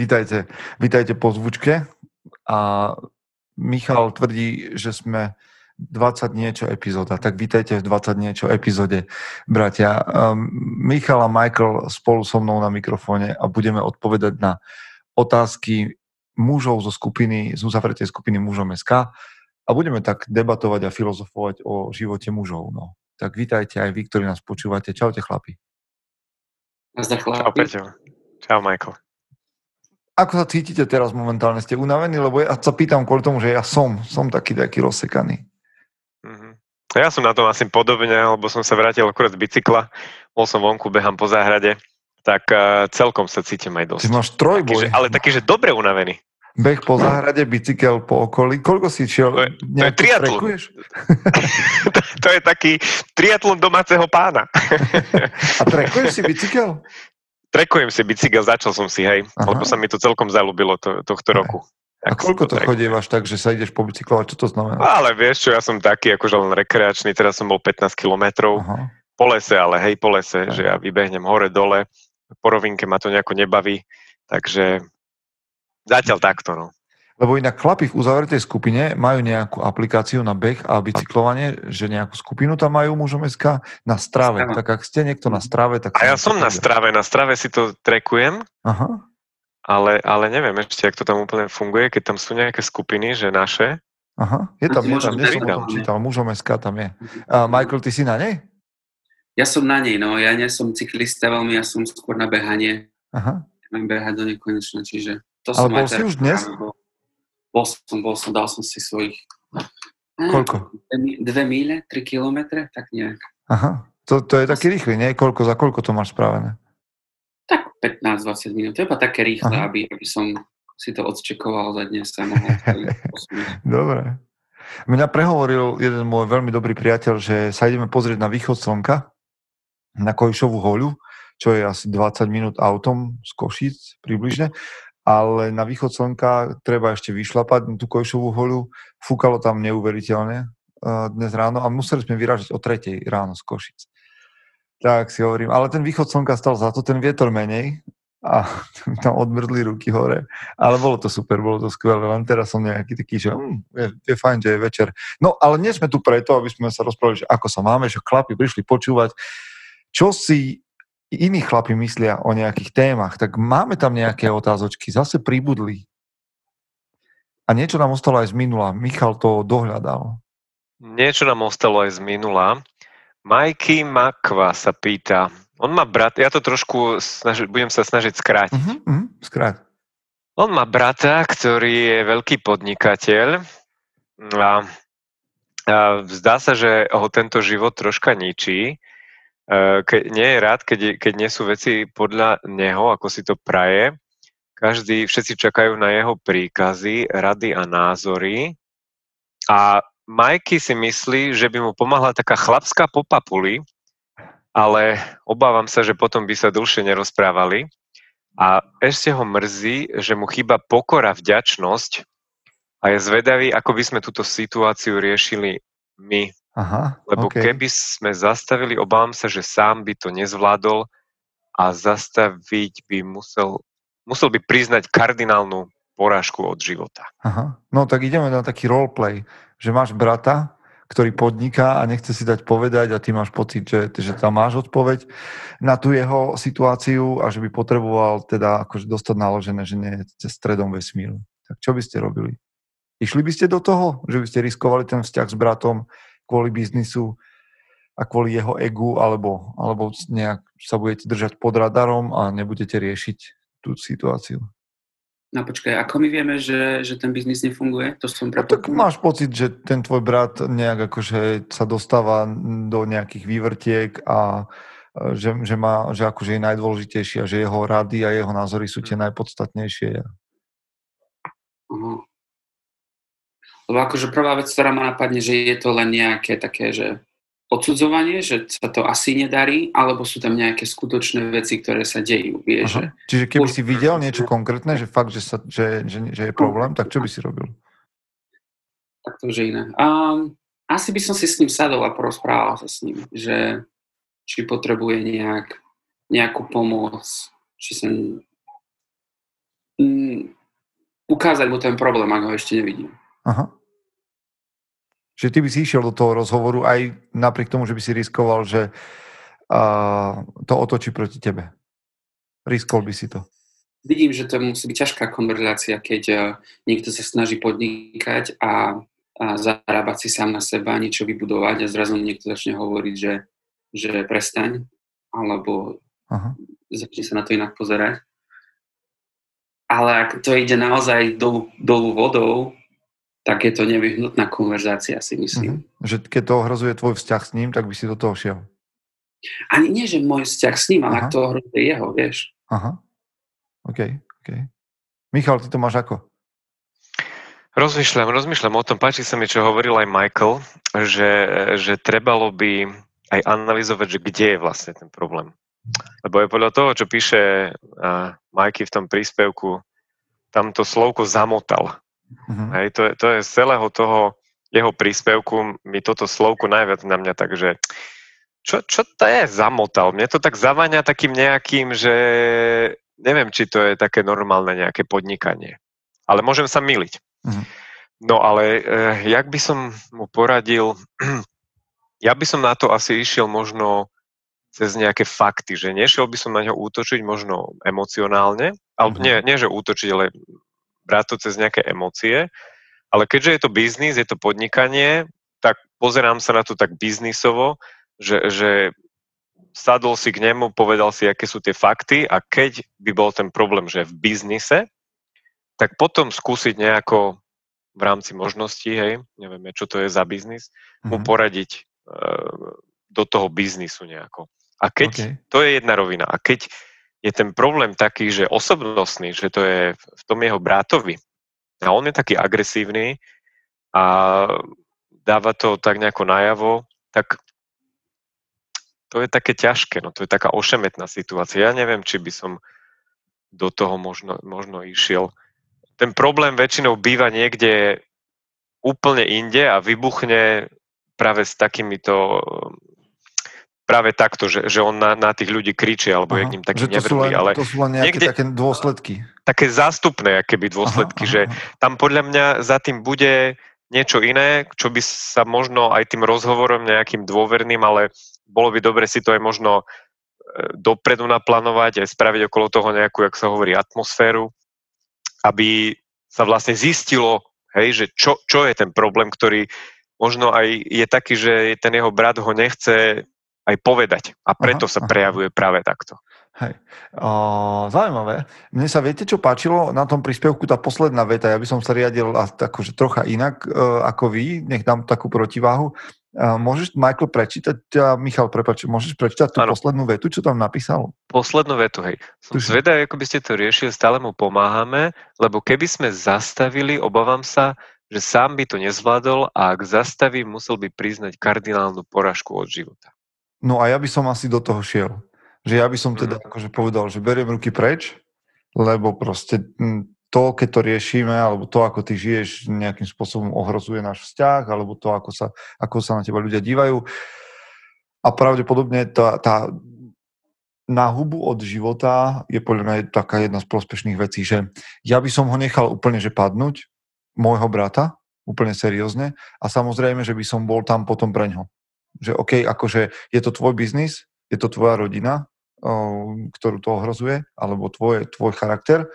Vítajte, vítajte po zvučke. A Michal tvrdí, že sme 20 niečo epizóda, tak vítajte v 20 niečo epizóde, bratia. Um, Michal a Michael spolu so mnou na mikrofóne a budeme odpovedať na otázky mužov zo skupiny, z uzavretej skupiny mužom SK a budeme tak debatovať a filozofovať o živote mužov. No. Tak vítajte aj vy, ktorí nás počúvate. Čaute chlapi. Nazdar chlapi. Čau Peťo. Čau Michael. Ako sa cítite teraz momentálne? Ste unavení? Lebo ja sa pýtam kvôli tomu, že ja som, som taký taký rozsekaný. Ja som na tom asi podobne, lebo som sa vrátil akurát z bicykla, bol som vonku, behám po záhrade, tak uh, celkom sa cítim aj dosť. Ty máš trojboj. Taký, že, ale taký, že dobre unavený. Beh po záhrade, bicykel po okolí. Koľko si šiel? To je, to je triatlon. to, to je taký triatlon domáceho pána. A trekuješ si bicykel? Trekujem si bicykel, začal som si, hej, Aha. lebo sa mi to celkom zalúbilo to, tohto roku. A koľko to chodievaš tak, že sa ideš po bicyklovať? Čo to znamená? Ale vieš čo, ja som taký akože len rekreačný, teraz som bol 15 kilometrov po lese, ale hej, po lese, Aha. že ja vybehnem hore, dole, po rovinke ma to nejako nebaví, takže zatiaľ takto, no. Lebo inak chlapi v uzavretej skupine majú nejakú aplikáciu na beh a bicyklovanie, že nejakú skupinu tam majú mužom SK na strave. Tak ak ste niekto na strave, tak... A ja som na strave, na strave si to trekujem. Aha ale, ale neviem ešte, ak to tam úplne funguje, keď tam sú nejaké skupiny, že naše. Aha, je tam, je tam, dnes som o tom čítal, mužom SK tam je. A Michael, ty si na nej? Ja som na nej, no, ja nie som cyklista veľmi, ja som skôr na behanie. Aha. Mám behať do nekonečna, čiže to ale som bol si už dnes? Bol, som, bol som, dal som si svojich... Koľko? Dve, dve míle, tri kilometre, tak nejak. Aha, to, to je taký rýchly, nie? Koľko, za koľko to máš spravené? 15-20 minút. To je také rýchle, aby, aby som si to odčekoval za dnes sa mohol Dobre. Mňa prehovoril jeden môj veľmi dobrý priateľ, že sa ideme pozrieť na východ slnka, na Kojšovú hoľu, čo je asi 20 minút autom z Košíc približne, ale na východ slnka treba ešte vyšlapať tú Kojšovú hoľu. Fúkalo tam neuveriteľne uh, dnes ráno a museli sme vyražiť o tretej ráno z Košic. Tak si hovorím, ale ten východ slnka stal za to, ten vietor menej a tam odmrzli ruky hore. Ale bolo to super, bolo to skvelé, len teraz som nejaký taký, že hm, je, je fajn, že je večer. No ale nie sme tu preto, aby sme sa rozprávali, že ako sa máme, že chlapi prišli počúvať, čo si iní chlapi myslia o nejakých témach, tak máme tam nejaké otázočky, zase pribudli. A niečo nám ostalo aj z minula. Michal to dohľadal. Niečo nám ostalo aj z minula. Majky Makva sa pýta, on má brat, ja to trošku snaži, budem sa snažiť skrátiť. Uh-huh, uh-huh, skrát. On má brata, ktorý je veľký podnikateľ a, a zdá sa, že ho tento život troška ničí. E, ke, nie je rád, keď, keď nie sú veci podľa neho, ako si to praje. Každý, všetci čakajú na jeho príkazy, rady a názory. A Majky si myslí, že by mu pomohla taká chlapská popapuli, ale obávam sa, že potom by sa dlhšie nerozprávali. A ešte ho mrzí, že mu chýba pokora, vďačnosť a je zvedavý, ako by sme túto situáciu riešili my. Aha, Lebo okay. keby sme zastavili, obávam sa, že sám by to nezvládol a zastaviť by musel, musel by priznať kardinálnu porážku od života. Aha. No tak ideme na taký roleplay že máš brata, ktorý podniká a nechce si dať povedať a ty máš pocit, že, že tam máš odpoveď na tú jeho situáciu a že by potreboval teda akože dostať naložené, že nie je stredom vesmíru. Tak čo by ste robili? Išli by ste do toho, že by ste riskovali ten vzťah s bratom kvôli biznisu a kvôli jeho egu, alebo, alebo nejak sa budete držať pod radarom a nebudete riešiť tú situáciu? No počkaj, ako my vieme, že, že ten biznis nefunguje? To som no, tak máš pocit, že ten tvoj brat nejak akože sa dostáva do nejakých vývrtiek a e, že, že, má, že akože je najdôležitejší a že jeho rady a jeho názory sú tie najpodstatnejšie. Uh-huh. Lebo akože prvá vec, ktorá ma napadne, že je to len nejaké také, že odsudzovanie, že sa to asi nedarí, alebo sú tam nejaké skutočné veci, ktoré sa dejú. Vie, že... Čiže keby si videl niečo konkrétne, že fakt, že, sa, že, že, že je problém, tak čo by si robil? Tak to už je iné. Um, asi by som si s ním sadol a porozprával sa s ním, že či potrebuje nejak, nejakú pomoc, či sa mm, ukázať mu ten problém, ak ho ešte nevidím. Aha. Že ty by si išiel do toho rozhovoru aj napriek tomu, že by si riskoval, že uh, to otočí proti tebe. Riskol by si to. Vidím, že to musí byť ťažká konverzácia, keď uh, niekto sa snaží podnikať a, a zarábať si sám na seba, niečo vybudovať a zrazu niekto začne hovoriť, že, že prestaň, alebo Aha. začne sa na to inak pozerať. Ale ak to ide naozaj dolu, dolu vodou, tak je to nevyhnutná konverzácia, si myslím. Uh-huh. Že keď to ohrozuje tvoj vzťah s ním, tak by si do toho šiel. Ani nie, že môj vzťah s ním, ale Aha. ak to ohrozuje jeho, vieš. Aha. OK, OK. Michal, ty to máš ako? Rozmýšľam, rozmýšľam o tom, páči sa mi, čo hovoril aj Michael, že, že trebalo by aj analyzovať, že kde je vlastne ten problém. Lebo je podľa toho, čo píše uh, Mikey v tom príspevku, tam to slovko zamotal. Uh-huh. Hej, to, to je z celého toho jeho príspevku, mi toto slovko najviac na mňa tak, že čo, čo to je zamotal? Mne to tak zavania takým nejakým, že neviem, či to je také normálne nejaké podnikanie. Ale môžem sa miliť. Uh-huh. No ale eh, jak by som mu poradil, ja by som na to asi išiel možno cez nejaké fakty, že nešiel by som na ňo útočiť možno emocionálne, alebo uh-huh. nie, nie, že útočiť, ale brať to cez nejaké emócie, ale keďže je to biznis, je to podnikanie, tak pozerám sa na to tak biznisovo, že, že sadol si k nemu, povedal si, aké sú tie fakty a keď by bol ten problém, že v biznise, tak potom skúsiť nejako v rámci možností, hej, nevieme, čo to je za biznis, mm-hmm. mu mhm. poradiť e, do toho biznisu nejako. A keď, okay. to je jedna rovina, a keď je ten problém taký, že osobnostný, že to je v tom jeho brátovi a on je taký agresívny a dáva to tak nejako najavo, tak to je také ťažké, no to je taká ošemetná situácia. Ja neviem, či by som do toho možno, možno išiel. Ten problém väčšinou býva niekde úplne inde a vybuchne práve s takýmito práve takto, že, že on na, na tých ľudí kričí, alebo Aha, je k ním taký nevrblý, ale to sú len nejaké niekde, také dôsledky. Také zástupné, keby dôsledky, aha, že aha. tam podľa mňa za tým bude niečo iné, čo by sa možno aj tým rozhovorom nejakým dôverným, ale bolo by dobre si to aj možno e, dopredu naplánovať, aj spraviť okolo toho nejakú, jak sa hovorí, atmosféru, aby sa vlastne zistilo, hej, že čo, čo je ten problém, ktorý možno aj je taký, že ten jeho brat ho nechce aj povedať. A preto aha, sa prejavuje aha. práve takto. Hej. O, zaujímavé. Mne sa viete, čo páčilo na tom príspevku, tá posledná veta, ja by som sa riadil akože trocha inak e, ako vy, nech dám takú protiváhu. E, môžeš, Michael, prečítať, a Michal, prepáč, môžeš prečítať tú ano. poslednú vetu, čo tam napísal? Poslednú vetu, hej. Som Tuž... zvedavý, ako by ste to riešili, stále mu pomáhame, lebo keby sme zastavili, obávam sa, že sám by to nezvládol a ak zastaví, musel by priznať kardinálnu poražku od života. No a ja by som asi do toho šiel. Že ja by som teda mhm. akože povedal, že beriem ruky preč, lebo proste to, keď to riešime, alebo to, ako ty žiješ, nejakým spôsobom ohrozuje náš vzťah, alebo to, ako sa, ako sa na teba ľudia dívajú. A pravdepodobne tá, tá na hubu od života je podľa mňa taká jedna z prospešných vecí, že ja by som ho nechal úplne že padnúť, môjho brata, úplne seriózne, a samozrejme, že by som bol tam potom pre ňo že OK, akože je to tvoj biznis, je to tvoja rodina, ktorú to ohrozuje, alebo tvoje, tvoj charakter.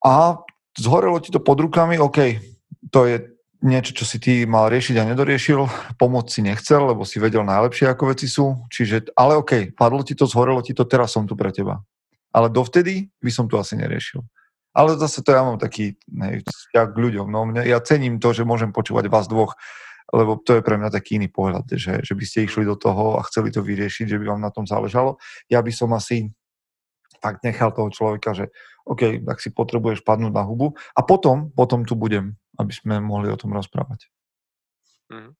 A zhorelo ti to pod rukami, OK, to je niečo, čo si ty mal riešiť a nedoriešil, pomoc si nechcel, lebo si vedel najlepšie, ako veci sú, čiže, ale OK, padlo ti to, zhorelo ti to, teraz som tu pre teba. Ale dovtedy by som to asi neriešil. Ale zase to ja mám taký vzťah k ľuďom. No, mňa, ja cením to, že môžem počúvať vás dvoch lebo to je pre mňa taký iný pohľad, že, že by ste išli do toho a chceli to vyriešiť, že by vám na tom záležalo. Ja by som asi fakt nechal toho človeka, že OK, tak si potrebuješ padnúť na hubu a potom, potom tu budem, aby sme mohli o tom rozprávať. Mm.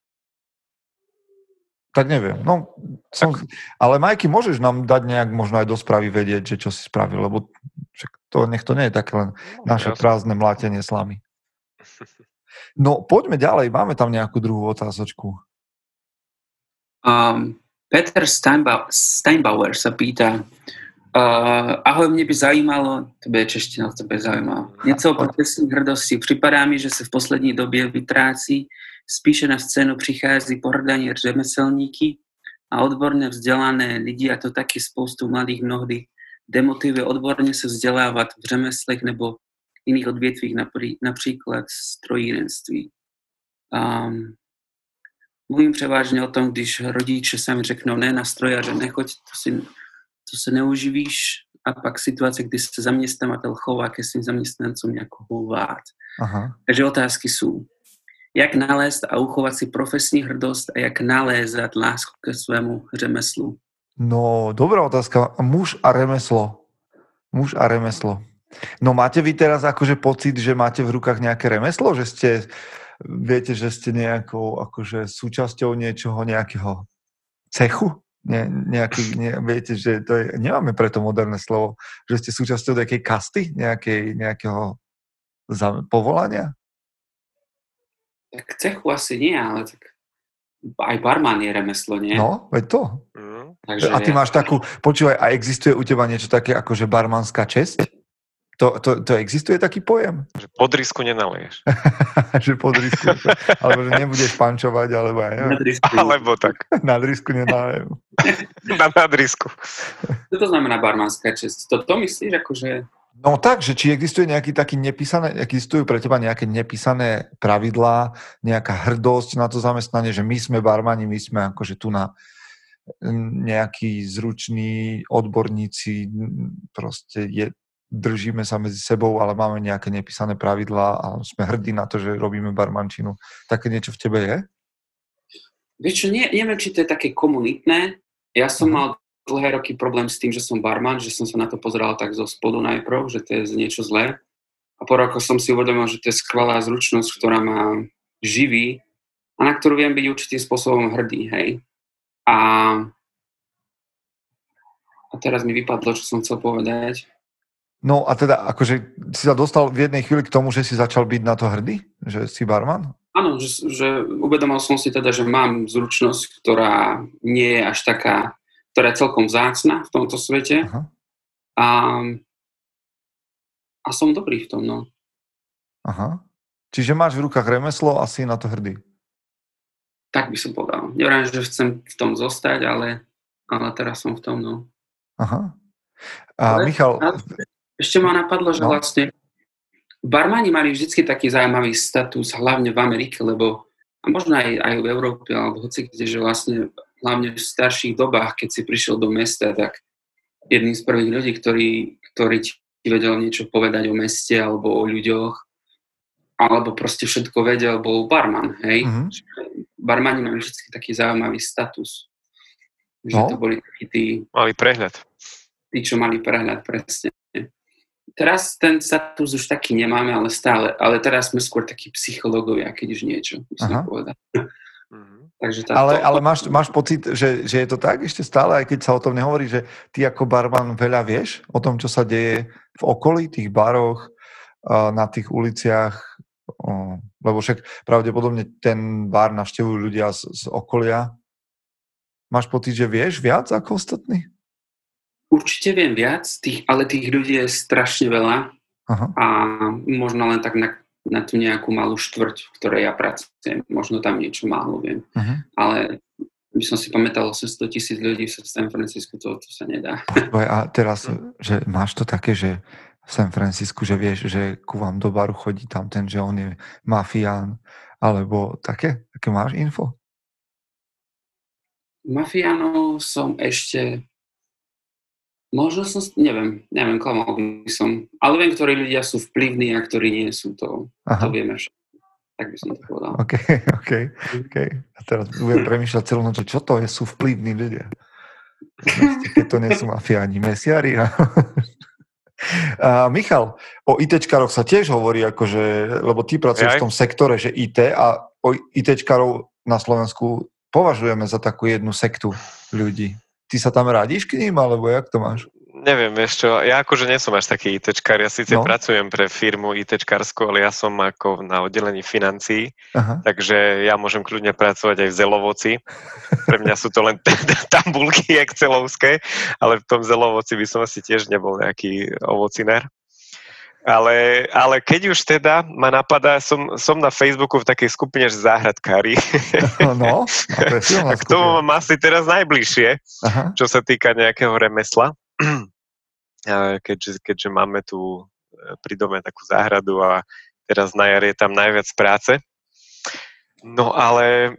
Tak neviem. No, som, tak. Ale Majky, môžeš nám dať nejak možno aj do správy vedieť, že čo si spravil, lebo to, nech to nie je také len no, naše prázdne mlátenie slamy. No poďme ďalej, máme tam nejakú druhú otázočku. Um, Peter Steinbauer, Steinbauer sa pýta, Uh, ahoj, mě by zajímalo, to bude čeština, to bude zajímalo. Něco o profesní hrdosti. Připadá mi, že se v poslední době vytrácí, spíše na scénu přichází pohrdanie řemeselníky a odborně vzdělané lidi a to taky spoustu mladých mnohdy demotivuje odborně se vzdělávat v řemeslech nebo iných odvětvích, například strojírenství. Um, mluvím převážně o tom, když rodiče sami řeknou, ne na strojaře, nechoď, to, si, to se neuživíš, a pak situace, kdy se zaměstnavatel chová ke svým zaměstnancům jako hovát. Aha. Takže otázky jsou, jak nalézt a uchovat si profesní hrdost a jak nalézat lásku ke svému řemeslu? No, dobrá otázka. Muž a remeslo. Muž a remeslo. No máte vy teraz akože pocit, že máte v rukách nejaké remeslo? Že ste, viete, že ste nejakou akože súčasťou niečoho, nejakého cechu? Ne, nejaký, ne, viete, že to je, nemáme preto moderné slovo, že ste súčasťou nejakej kasty, nejakej, nejakého za, povolania? Tak cechu asi nie, ale tak aj barman je remeslo, nie? No, veď to. Mm. Takže a ty máš takú, počúvaj, a existuje u teba niečo také ako, že barmanská česť? To, to, to existuje taký pojem? Že pod risku nenalieš. že pod risku, alebo že nebudeš pančovať, alebo aj neviem. Alebo tak. Nad risku nenalijem. Na nadrisku. Čo to znamená barmanská česť? To, to myslíš akože... No tak, že či existuje nejaký taký nepísané, existujú pre teba nejaké nepísané pravidlá, nejaká hrdosť na to zamestnanie, že my sme barmani, my sme akože tu na nejakí zruční odborníci, proste je, držíme sa medzi sebou, ale máme nejaké nepísané pravidlá a sme hrdí na to, že robíme barmančinu. Také niečo v tebe je? Vieš čo, nie, neviem, či to je také komunitné. Ja som uh-huh. mal dlhé roky problém s tým, že som barman, že som sa na to pozeral tak zo spodu najprv, že to je niečo zlé. A po rokoch som si uvedomil, že to je skvelá zručnosť, ktorá ma živí a na ktorú viem byť určitým spôsobom hrdý, hej. A, a teraz mi vypadlo, čo som chcel povedať. No a teda, akože si sa dostal v jednej chvíli k tomu, že si začal byť na to hrdý? Že si barman? Áno, že, že uvedomil som si teda, že mám zručnosť, ktorá nie je až taká, ktorá je celkom zácna v tomto svete. Aha. A, a som dobrý v tom, no. Aha. Čiže máš v rukách remeslo a si na to hrdý? Tak by som povedal. Neviem, že chcem v tom zostať, ale, ale teraz som v tom, no. Aha. A ale, Michal... Ešte ma napadlo, že no. vlastne barmani mali vždy taký zaujímavý status, hlavne v Amerike, lebo a možno aj, aj v Európe, alebo hoci kde, že vlastne hlavne v starších dobách, keď si prišiel do mesta, tak jedným z prvých ľudí, ktorý, ktorý ti vedel niečo povedať o meste alebo o ľuďoch, alebo proste všetko vedel, bol barman, hej? Mm-hmm. Barmani mali vždy taký zaujímavý status. Že no. to boli takí tí... Mali prehľad. Tí, čo mali prehľad, presne teraz ten status už taký nemáme, ale stále. Ale teraz sme skôr takí psychológovia, keď už niečo, musím povedať. Mhm. Takže tá, ale, to, ale máš, máš pocit, že, že je to tak ešte stále, aj keď sa o tom nehovorí, že ty ako barman veľa vieš o tom, čo sa deje v okolí, tých baroch, na tých uliciach, lebo však pravdepodobne ten bar navštevujú ľudia z, z okolia. Máš pocit, že vieš viac ako ostatní? Určite viem viac, tých, ale tých ľudí je strašne veľa Aha. a možno len tak na, na tú nejakú malú štvrť, v ktorej ja pracujem. Možno tam niečo málo viem. Aha. Ale by som si pamätal 800 tisíc ľudí v San Francisku, to, to sa nedá. A teraz, že máš to také, že v San Francisku, že vieš, že ku vám do baru chodí tam ten, že on je mafián, alebo také? Také máš info? Mafiánov som ešte Možno som, neviem, neviem, klamal by som. Ale viem, ktorí ľudia sú vplyvní a ktorí nie sú, to, Aha. to vieme všetko. Tak by som to povedal. OK, OK, OK. A teraz budem premýšľať celú noc, čo to je, sú vplyvní ľudia. Keď to nie sú mafiáni, mesiari. A... A Michal, o ITčkaroch sa tiež hovorí, akože, lebo ty pracuješ v tom sektore, že IT a o ITčkarov na Slovensku považujeme za takú jednu sektu ľudí. Ty sa tam radíš k ním, alebo jak to máš? neviem, vieš čo, ja akože nie som až taký ITčkár, ja síce no. pracujem pre firmu ITčkársku, ale ja som ako na oddelení financií, Aha. takže ja môžem kľudne pracovať aj v Zelovoci. Pre mňa sú to len tabulky excelovské, ale v tom Zelovoci by som asi tiež nebol nejaký ovocinár. Ale, ale keď už teda ma napadá, som, som na Facebooku v takej skupine, že záhradkári. No, a k tomu mám asi teraz najbližšie, Aha. čo sa týka nejakého remesla. keďže, keďže máme tu e, pri dome takú záhradu a teraz na jar je tam najviac práce. No ale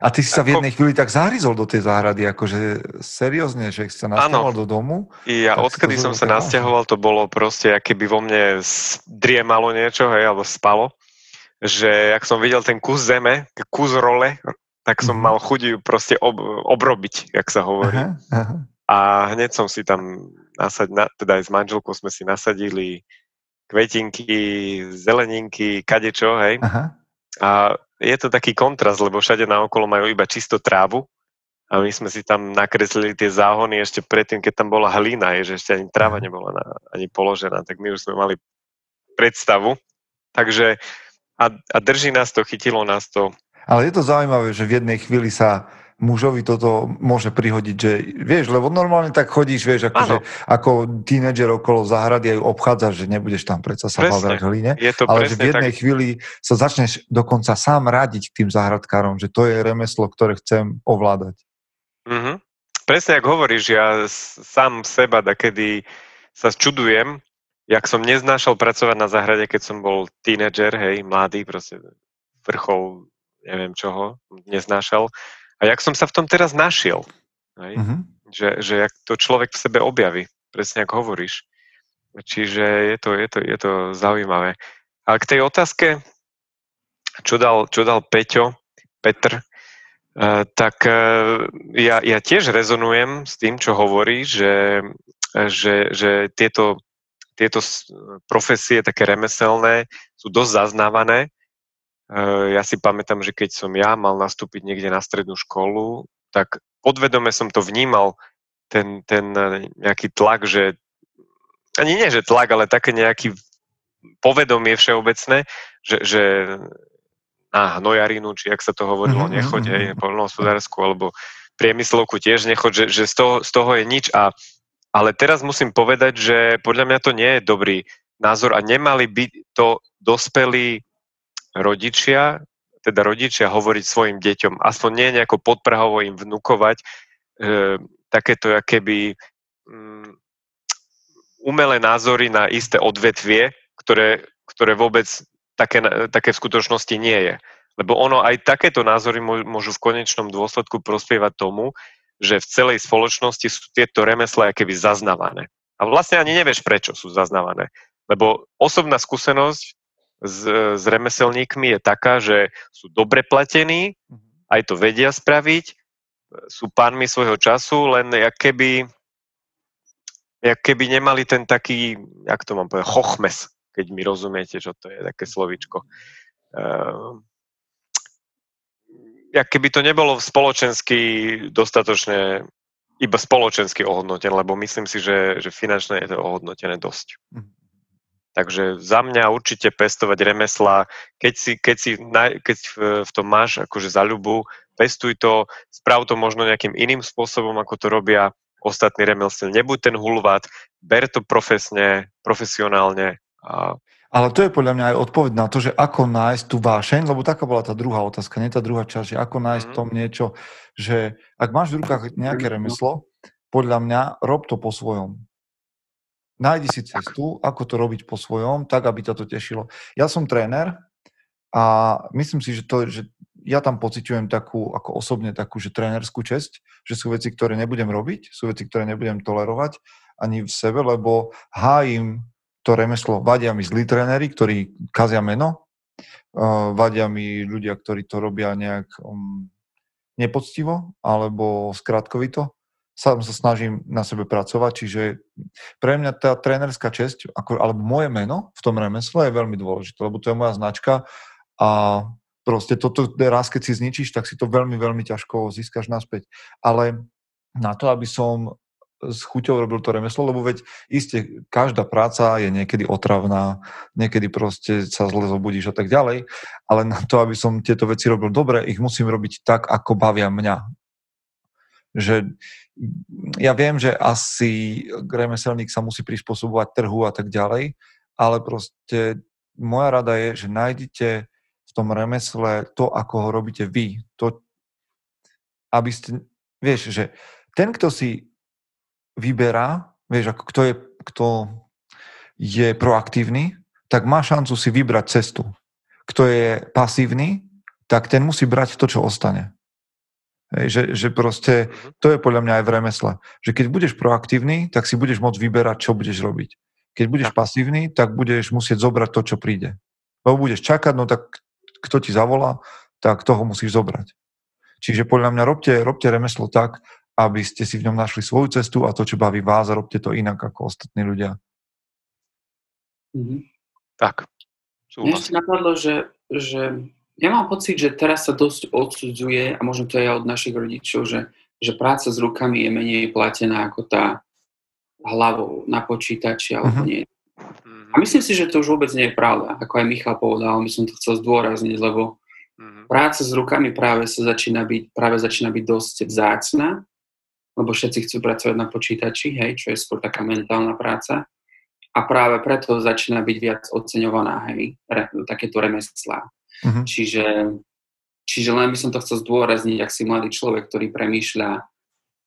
a ty si sa v jednej chvíli tak zahryzol do tej záhrady, akože seriózne, že sa nasťahoval do domu? Ja odkedy som sa nasťahoval, to bolo proste, aké by vo mne driemalo niečo, hej, alebo spalo. Že ak som videl ten kus zeme, kus role, tak som mm-hmm. mal chuť ju proste ob, obrobiť, jak sa hovorí. Aha, aha. A hneď som si tam nasad, na, teda aj s manželkou sme si nasadili kvetinky, zeleninky, kadečo, hej. Aha. A je to taký kontrast, lebo všade naokolo majú iba čisto trávu a my sme si tam nakreslili tie záhony ešte predtým, keď tam bola hlina, je, že ešte ani tráva nebola na, ani položená, tak my už sme mali predstavu. Takže a, a drží nás to, chytilo nás to. Ale je to zaujímavé, že v jednej chvíli sa mužovi toto môže prihodiť, že vieš, lebo normálne tak chodíš, vieš, ako, že, ako tínedžer okolo záhrady aj obchádzaš, že nebudeš tam predsa sa hľadať hline, ale že v jednej tak... chvíli sa začneš dokonca sám radiť k tým záhradkárom, že to je remeslo, ktoré chcem ovládať. Mm-hmm. Presne ako hovoríš, ja sám seba kedy sa čudujem, jak som neznášal pracovať na záhrade, keď som bol tínedžer, hej, mladý, proste vrchol neviem čoho, neznášal a jak som sa v tom teraz našiel. Hej? Uh-huh. Že, že jak to človek v sebe objaví, presne ako hovoríš. Čiže je to, je to, je to zaujímavé. A k tej otázke, čo dal, čo dal Peťo, Petr, uh, tak uh, ja, ja tiež rezonujem s tým, čo hovorí, že, že, že tieto, tieto profesie také remeselné sú dosť zaznávané ja si pamätám, že keď som ja mal nastúpiť niekde na strednú školu, tak podvedome som to vnímal, ten, ten eh, nejaký tlak, že ani nie, že tlak, ale také nejaký povedomie všeobecné, že, že na hnojarinu, či ak sa to hovorilo, mm-hmm. nechoď, hej, mhm. poľnohospodárskú, alebo priemyslovku tiež nechoď, že, že z, toho, z toho je nič. A, ale teraz musím povedať, že podľa mňa to nie je dobrý názor a nemali by to dospelí rodičia, teda rodičia hovoriť svojim deťom, aspoň nie nejako podprahovo im vnúkovať e, takéto keby um, umelé názory na isté odvetvie, ktoré, ktoré vôbec také, také v skutočnosti nie je. Lebo ono aj takéto názory môžu v konečnom dôsledku prospievať tomu, že v celej spoločnosti sú tieto remesla keby zaznávané. A vlastne ani nevieš, prečo sú zaznávané. Lebo osobná skúsenosť s, s remeselníkmi je taká, že sú dobre platení, mhm. aj to vedia spraviť, sú pánmi svojho času, len jak keby, jak keby nemali ten taký, jak to mám povedať, chochmes, keď mi rozumiete, čo to je také slovičko. Uh, jak keby to nebolo spoločensky dostatočne iba spoločensky ohodnotené, lebo myslím si, že, že finančne je to ohodnotené dosť. Mm. Takže za mňa určite pestovať remesla, keď, si, keď, si, keď v tom máš akože zaľubu, pestuj to, sprav to možno nejakým iným spôsobom, ako to robia ostatní remeslní. Nebuď ten hulvát, ber to profesne, profesionálne. A... Ale to je podľa mňa aj odpoveď na to, že ako nájsť tú vášeň, lebo taká bola tá druhá otázka, nie tá druhá časť, že ako nájsť mm. tom niečo, že ak máš v rukách nejaké remeslo, podľa mňa rob to po svojom nájdi si cestu, ako to robiť po svojom, tak, aby ťa to tešilo. Ja som tréner a myslím si, že, to, že ja tam pociťujem takú, ako osobne takú, že trénerskú česť, že sú veci, ktoré nebudem robiť, sú veci, ktoré nebudem tolerovať ani v sebe, lebo hájim to remeslo. Vadia mi zlí tréneri, ktorí kazia meno, uh, vadia mi ľudia, ktorí to robia nejak um, nepoctivo alebo skratkovito sám sa snažím na sebe pracovať, čiže pre mňa tá trénerská česť, ako, alebo moje meno v tom remesle je veľmi dôležité, lebo to je moja značka a proste toto raz, keď si zničíš, tak si to veľmi, veľmi ťažko získaš naspäť. Ale na to, aby som s chuťou robil to remeslo, lebo veď iste každá práca je niekedy otravná, niekedy proste sa zle zobudíš a tak ďalej, ale na to, aby som tieto veci robil dobre, ich musím robiť tak, ako bavia mňa. Že ja viem, že asi remeselník sa musí prispôsobovať trhu a tak ďalej, ale proste moja rada je, že nájdite v tom remesle to, ako ho robíte vy. To, aby ste, vieš, že ten, kto si vyberá, vieš, ako kto je, kto je proaktívny, tak má šancu si vybrať cestu. Kto je pasívny, tak ten musí brať to, čo ostane. Že, že proste, mhm. to je podľa mňa aj v remesle. Že keď budeš proaktívny, tak si budeš môcť vyberať, čo budeš robiť. Keď budeš tak. pasívny, tak budeš musieť zobrať to, čo príde. Lebo budeš čakať, no tak kto ti zavolá, tak toho musíš zobrať. Čiže podľa mňa robte, robte remeslo tak, aby ste si v ňom našli svoju cestu a to, čo baví vás, a robte to inak ako ostatní ľudia. Mm-hmm. Tak. Mne ešte napadlo, že, že ja mám pocit, že teraz sa dosť odsudzuje, a možno to je aj od našich rodičov, že, že práca s rukami je menej platená ako tá hlavou na počítači alebo mm-hmm. nie. A myslím si, že to už vôbec nie je pravda, ako aj Michal povedal, my som to chcel zdôrazniť, lebo Mm-hmm. Práca s rukami práve sa začína byť, práve začína byť dosť vzácna, lebo všetci chcú pracovať na počítači, hej, čo je skôr taká mentálna práca. A práve preto začína byť viac oceňovaná, hej, re, takéto remeslá. Mm-hmm. Čiže, čiže len by som to chcel zdôrazniť, ak si mladý človek, ktorý premýšľa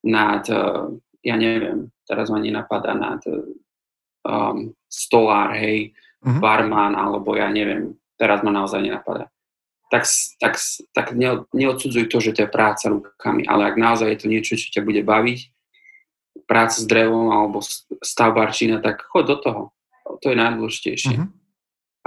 nad, uh, ja neviem, teraz ma nenapadá nad um, stolár, hej, mm-hmm. barman, alebo ja neviem, teraz ma naozaj nenapadá tak, tak, tak ne, neodsudzuj to, že to je práca rukami, ale ak naozaj je to niečo, čo ťa bude baviť, práca s drevom alebo stavbarčina, tak choď do toho. To je najdôležitejšie. Mm-hmm.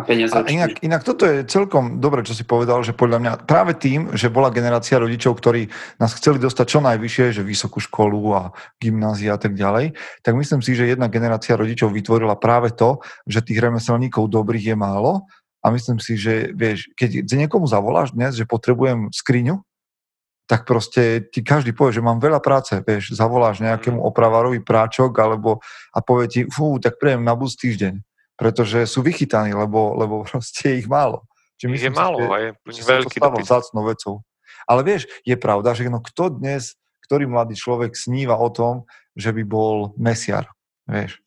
A peniaze a inak, inak toto je celkom dobre, čo si povedal, že podľa mňa práve tým, že bola generácia rodičov, ktorí nás chceli dostať čo najvyššie, že vysokú školu a gymnázia a tak ďalej, tak myslím si, že jedna generácia rodičov vytvorila práve to, že tých remeselníkov dobrých je málo. A myslím si, že vieš, keď niekomu zavoláš dnes, že potrebujem skriňu, tak proste ti každý povie, že mám veľa práce, vieš, zavoláš nejakému mhm. opravárovi práčok alebo a povie ti, fú, tak prejem na bus týždeň, pretože sú vychytaní, lebo, lebo proste je ich málo. Čiže je málo a je veľký dopyt. vecou. Ale vieš, je pravda, že no kto dnes, ktorý mladý človek sníva o tom, že by bol mesiar, vieš.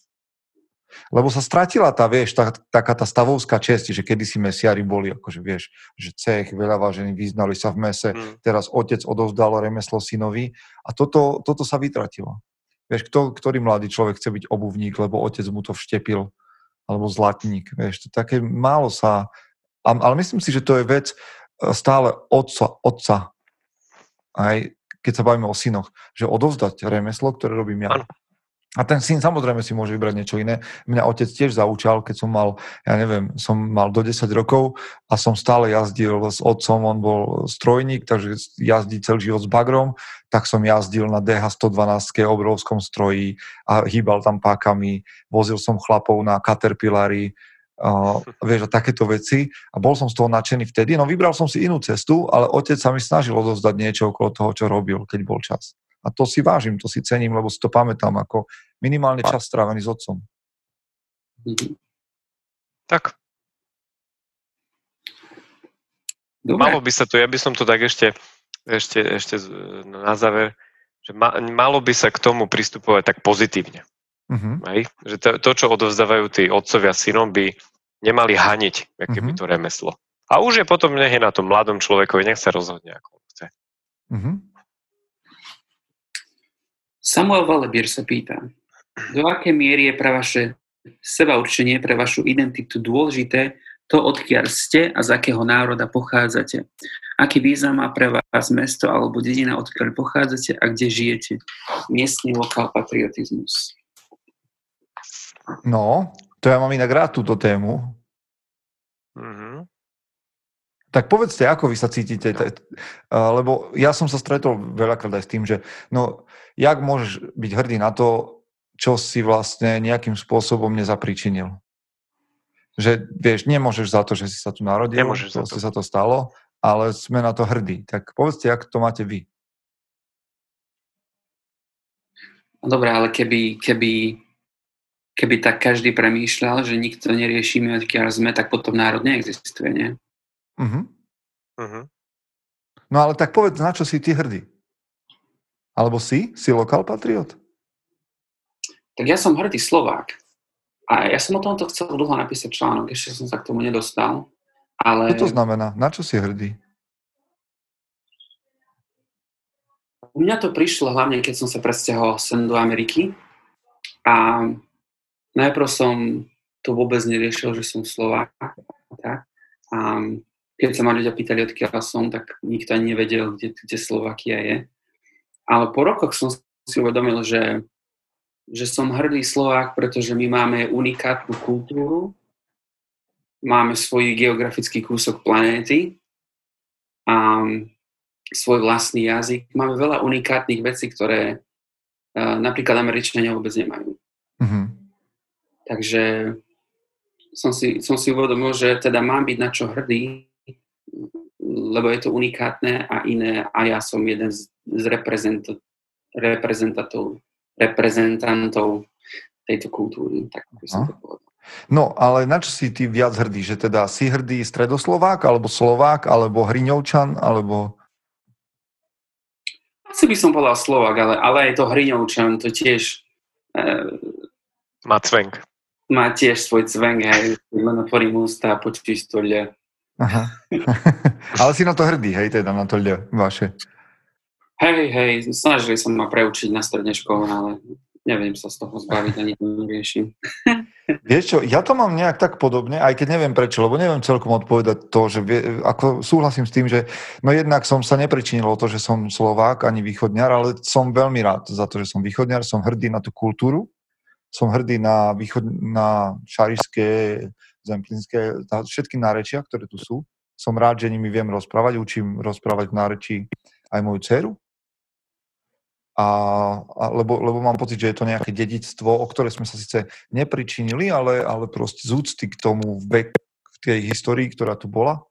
Lebo sa stratila tá, vieš, tá, taká tá stavovská čest, že kedysi mesiari boli, akože vieš, že cech, veľa vážení, vyznali sa v mese, mm. teraz otec odovzdal remeslo synovi a toto, toto sa vytratilo. Vieš, kto, ktorý mladý človek chce byť obuvník, lebo otec mu to vštepil, alebo zlatník, vieš, to také málo sa, ale myslím si, že to je vec e, stále otca, otca, aj keď sa bavíme o synoch, že odovzdať remeslo, ktoré robím ja. Ano a ten syn samozrejme si môže vybrať niečo iné. Mňa otec tiež zaučal, keď som mal, ja neviem, som mal do 10 rokov a som stále jazdil s otcom, on bol strojník, takže jazdí celý život s bagrom, tak som jazdil na DH112 obrovskom stroji a hýbal tam pákami, vozil som chlapov na Caterpillary, uh, vieš, a takéto veci. A bol som z toho nadšený vtedy. No vybral som si inú cestu, ale otec sa mi snažil odovzdať niečo okolo toho, čo robil, keď bol čas. A to si vážim, to si cením, lebo si to pamätám ako minimálne čas strávený s otcom. Mhm. Tak. Dobre. Malo by sa to, ja by som to tak ešte, ešte, ešte na záver, že ma, malo by sa k tomu pristupovať tak pozitívne. Uh-huh. Hej? Že to, to, čo odovzdávajú tí otcovia synom, by nemali haniť, aké uh-huh. by to remeslo. A už je potom nech je na tom mladom človekovi, nech sa rozhodne, ako chce. Uh-huh. Samuel Valebír sa pýta, do aké miery je pre vaše seba určenie, pre vašu identitu dôležité to, odkiaľ ste a z akého národa pochádzate. Aký význam má pre vás mesto alebo dedina, odkiaľ pochádzate a kde žijete? Miestný lokál patriotizmus. No, to ja mám inak rád túto tému. Mm-hmm. Tak povedzte, ako vy sa cítite, lebo ja som sa stretol veľakrát aj s tým, že no, jak môžeš byť hrdý na to, čo si vlastne nejakým spôsobom nezapričinil. Že, vieš, nemôžeš za to, že si sa tu narodil, nemôžeš to. sa to stalo, ale sme na to hrdí. Tak povedzte, ako to máte vy. No dobre, ale keby, keby, keby tak každý premýšľal, že nikto neriešime, odkiaľ sme, tak potom národ neexistuje, nie? Uh-huh. Uh-huh. No ale tak povedz, na čo si ty hrdý? Alebo si? Si lokal patriot? Tak ja som hrdý Slovák. A ja som o tomto chcel dlho napísať článok, ešte som sa k tomu nedostal. Ale... Čo to znamená? Na čo si hrdý? U mňa to prišlo hlavne, keď som sa presťahoval sem do Ameriky. A najprv som to vôbec neriešil, že som Slovák. Tak. A keď sa ma ľudia pýtali, odkiaľ som, tak nikto ani nevedel, kde, kde Slovakia je. Ale po rokoch som si uvedomil, že že som hrdý Slovák, pretože my máme unikátnu kultúru, máme svoj geografický kúsok planéty a svoj vlastný jazyk. Máme veľa unikátnych vecí, ktoré uh, napríklad Američania vôbec nemajú. Mm-hmm. Takže som si, som si uvedomil, že teda mám byť na čo hrdý, lebo je to unikátne a iné a ja som jeden z, z reprezentantov reprezentantov tejto kultúry, tak by som to povedal. No, ale na čo si ty viac hrdý? Že teda si hrdý stredoslovák, alebo Slovák, alebo Hriňovčan, alebo... Asi by som povedal Slovák, ale, ale aj to Hriňovčan, to tiež... E, má cvenk. Má tiež svoj cvenk, aj len otvorím ústa a počuť to. Aha. ale si na to hrdý, hej, teda na to ľa vaše. Hej, hej, snažili sa ma preučiť na strednej škole, ale neviem sa z toho zbaviť, ani to neriešim. Vieš čo, ja to mám nejak tak podobne, aj keď neviem prečo, lebo neviem celkom odpovedať to, že vie, ako súhlasím s tým, že no jednak som sa nepričinil o to, že som Slovák ani východňar, ale som veľmi rád za to, že som východňar, som hrdý na tú kultúru, som hrdý na, východ, na šarišské, zemplínske, všetky nárečia, ktoré tu sú. Som rád, že nimi viem rozprávať, učím rozprávať v nárečí aj moju dceru, a, a lebo, lebo mám pocit, že je to nejaké dedictvo, o ktoré sme sa síce nepričinili, ale, ale proste z úcty k tomu v, bek, v tej histórii, ktorá tu bola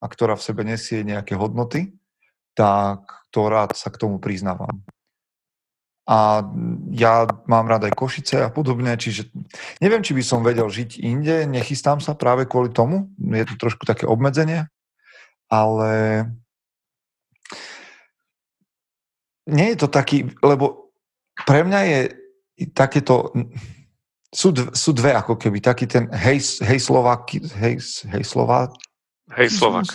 a ktorá v sebe nesie nejaké hodnoty, tak to rád sa k tomu priznávam. A ja mám rád aj Košice a podobne, čiže neviem, či by som vedel žiť inde, nechystám sa práve kvôli tomu, je to trošku také obmedzenie, ale nie je to taký, lebo pre mňa je takéto, sú, dve, sú dve ako keby, taký ten hej, hej Slovák, hej, hej Slovák, hej Slovák.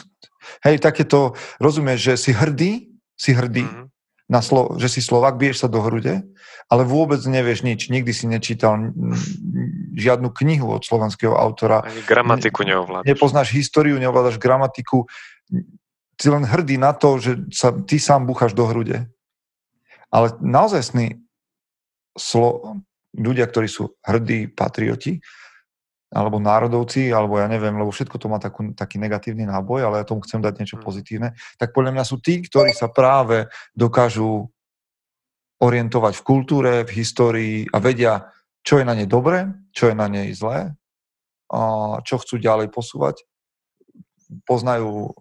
Hej, takéto, rozumieš, že si hrdý, si hrdý, mm-hmm. Na Slo- že si Slovák, biješ sa do hrude, ale vôbec nevieš nič, nikdy si nečítal žiadnu knihu od slovenského autora. Ani gramatiku neovládaš. Nepoznáš históriu, neovládaš gramatiku, si len hrdý na to, že sa ty sám búchaš do hrude. Ale naozaj slo, ľudia, ktorí sú hrdí patrioti, alebo národovci, alebo ja neviem, lebo všetko to má takú, taký negatívny náboj, ale ja tomu chcem dať niečo mm. pozitívne, tak podľa mňa sú tí, ktorí sa práve dokážu orientovať v kultúre, v histórii a vedia, čo je na nej dobré, čo je na nej zlé, a čo chcú ďalej posúvať. Poznajú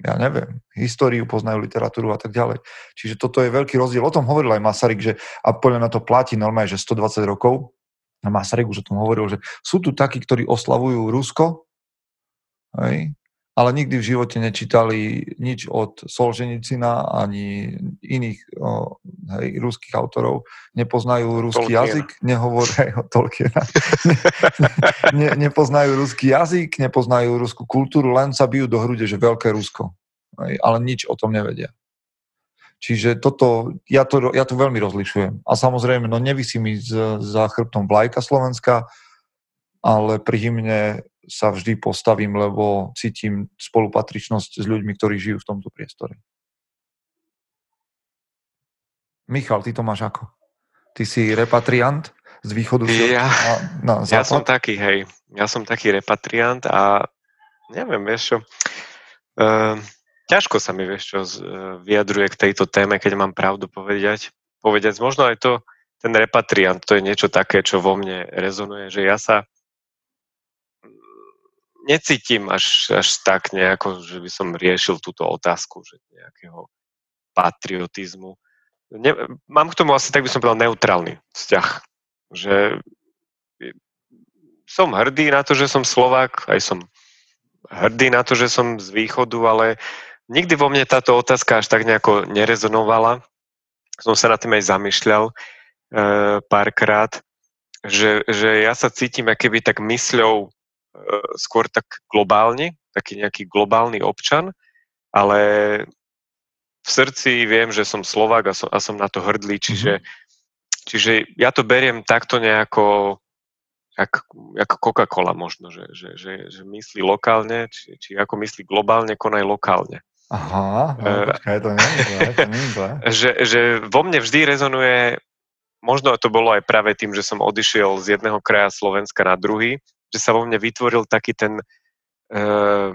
ja neviem, históriu, poznajú literatúru a tak ďalej. Čiže toto je veľký rozdiel. O tom hovoril aj Masaryk, že, a podľa mňa to platí normálne, že 120 rokov, a Masaryk už o tom hovoril, že sú tu takí, ktorí oslavujú Rusko, hej, ale nikdy v živote nečítali nič od Solženicina ani iných o, hej, ruských autorov. Nepoznajú ruský Tolkien. jazyk, nehovoria o Tolkiena. ne, ne, nepoznajú ruský jazyk, nepoznajú ruskú kultúru, len sa bijú do hrude, že veľké Rusko. Hej, ale nič o tom nevedia. Čiže toto, ja to, ja to veľmi rozlišujem. A samozrejme, no nevisí mi za chrbtom vlajka Slovenska, ale pri hymne sa vždy postavím, lebo cítim spolupatričnosť s ľuďmi, ktorí žijú v tomto priestore. Michal, ty to máš ako? Ty si repatriant z východu ja, na, na západ? Ja som taký, hej. Ja som taký repatriant a neviem, vieš čo, uh, ťažko sa mi, vieš čo, uh, vyjadruje k tejto téme, keď mám pravdu povedať. Povedať, možno aj to, ten repatriant, to je niečo také, čo vo mne rezonuje, že ja sa necítim až, až tak nejako, že by som riešil túto otázku, že nejakého patriotizmu. ne, mám k tomu asi, tak by som povedal, neutrálny vzťah. Že som hrdý na to, že som Slovák, aj som hrdý na to, že som z východu, ale nikdy vo mne táto otázka až tak nejako nerezonovala. Som sa nad tým aj zamýšľal e, párkrát, že, že ja sa cítim keby tak mysľou e, skôr tak globálne, taký nejaký globálny občan, ale v srdci viem, že som Slovák a som, a som na to hrdlý, čiže, mm-hmm. čiže ja to beriem takto nejako jak, ako Coca-Cola možno, že, že, že, že myslí lokálne, či, či ako myslí globálne, konaj lokálne. Aha, no, počkaj, to nie je zle, to nie je zle. že, že vo mne vždy rezonuje, možno to bolo aj práve tým, že som odišiel z jedného kraja Slovenska na druhý, že sa vo mne vytvoril taký ten uh,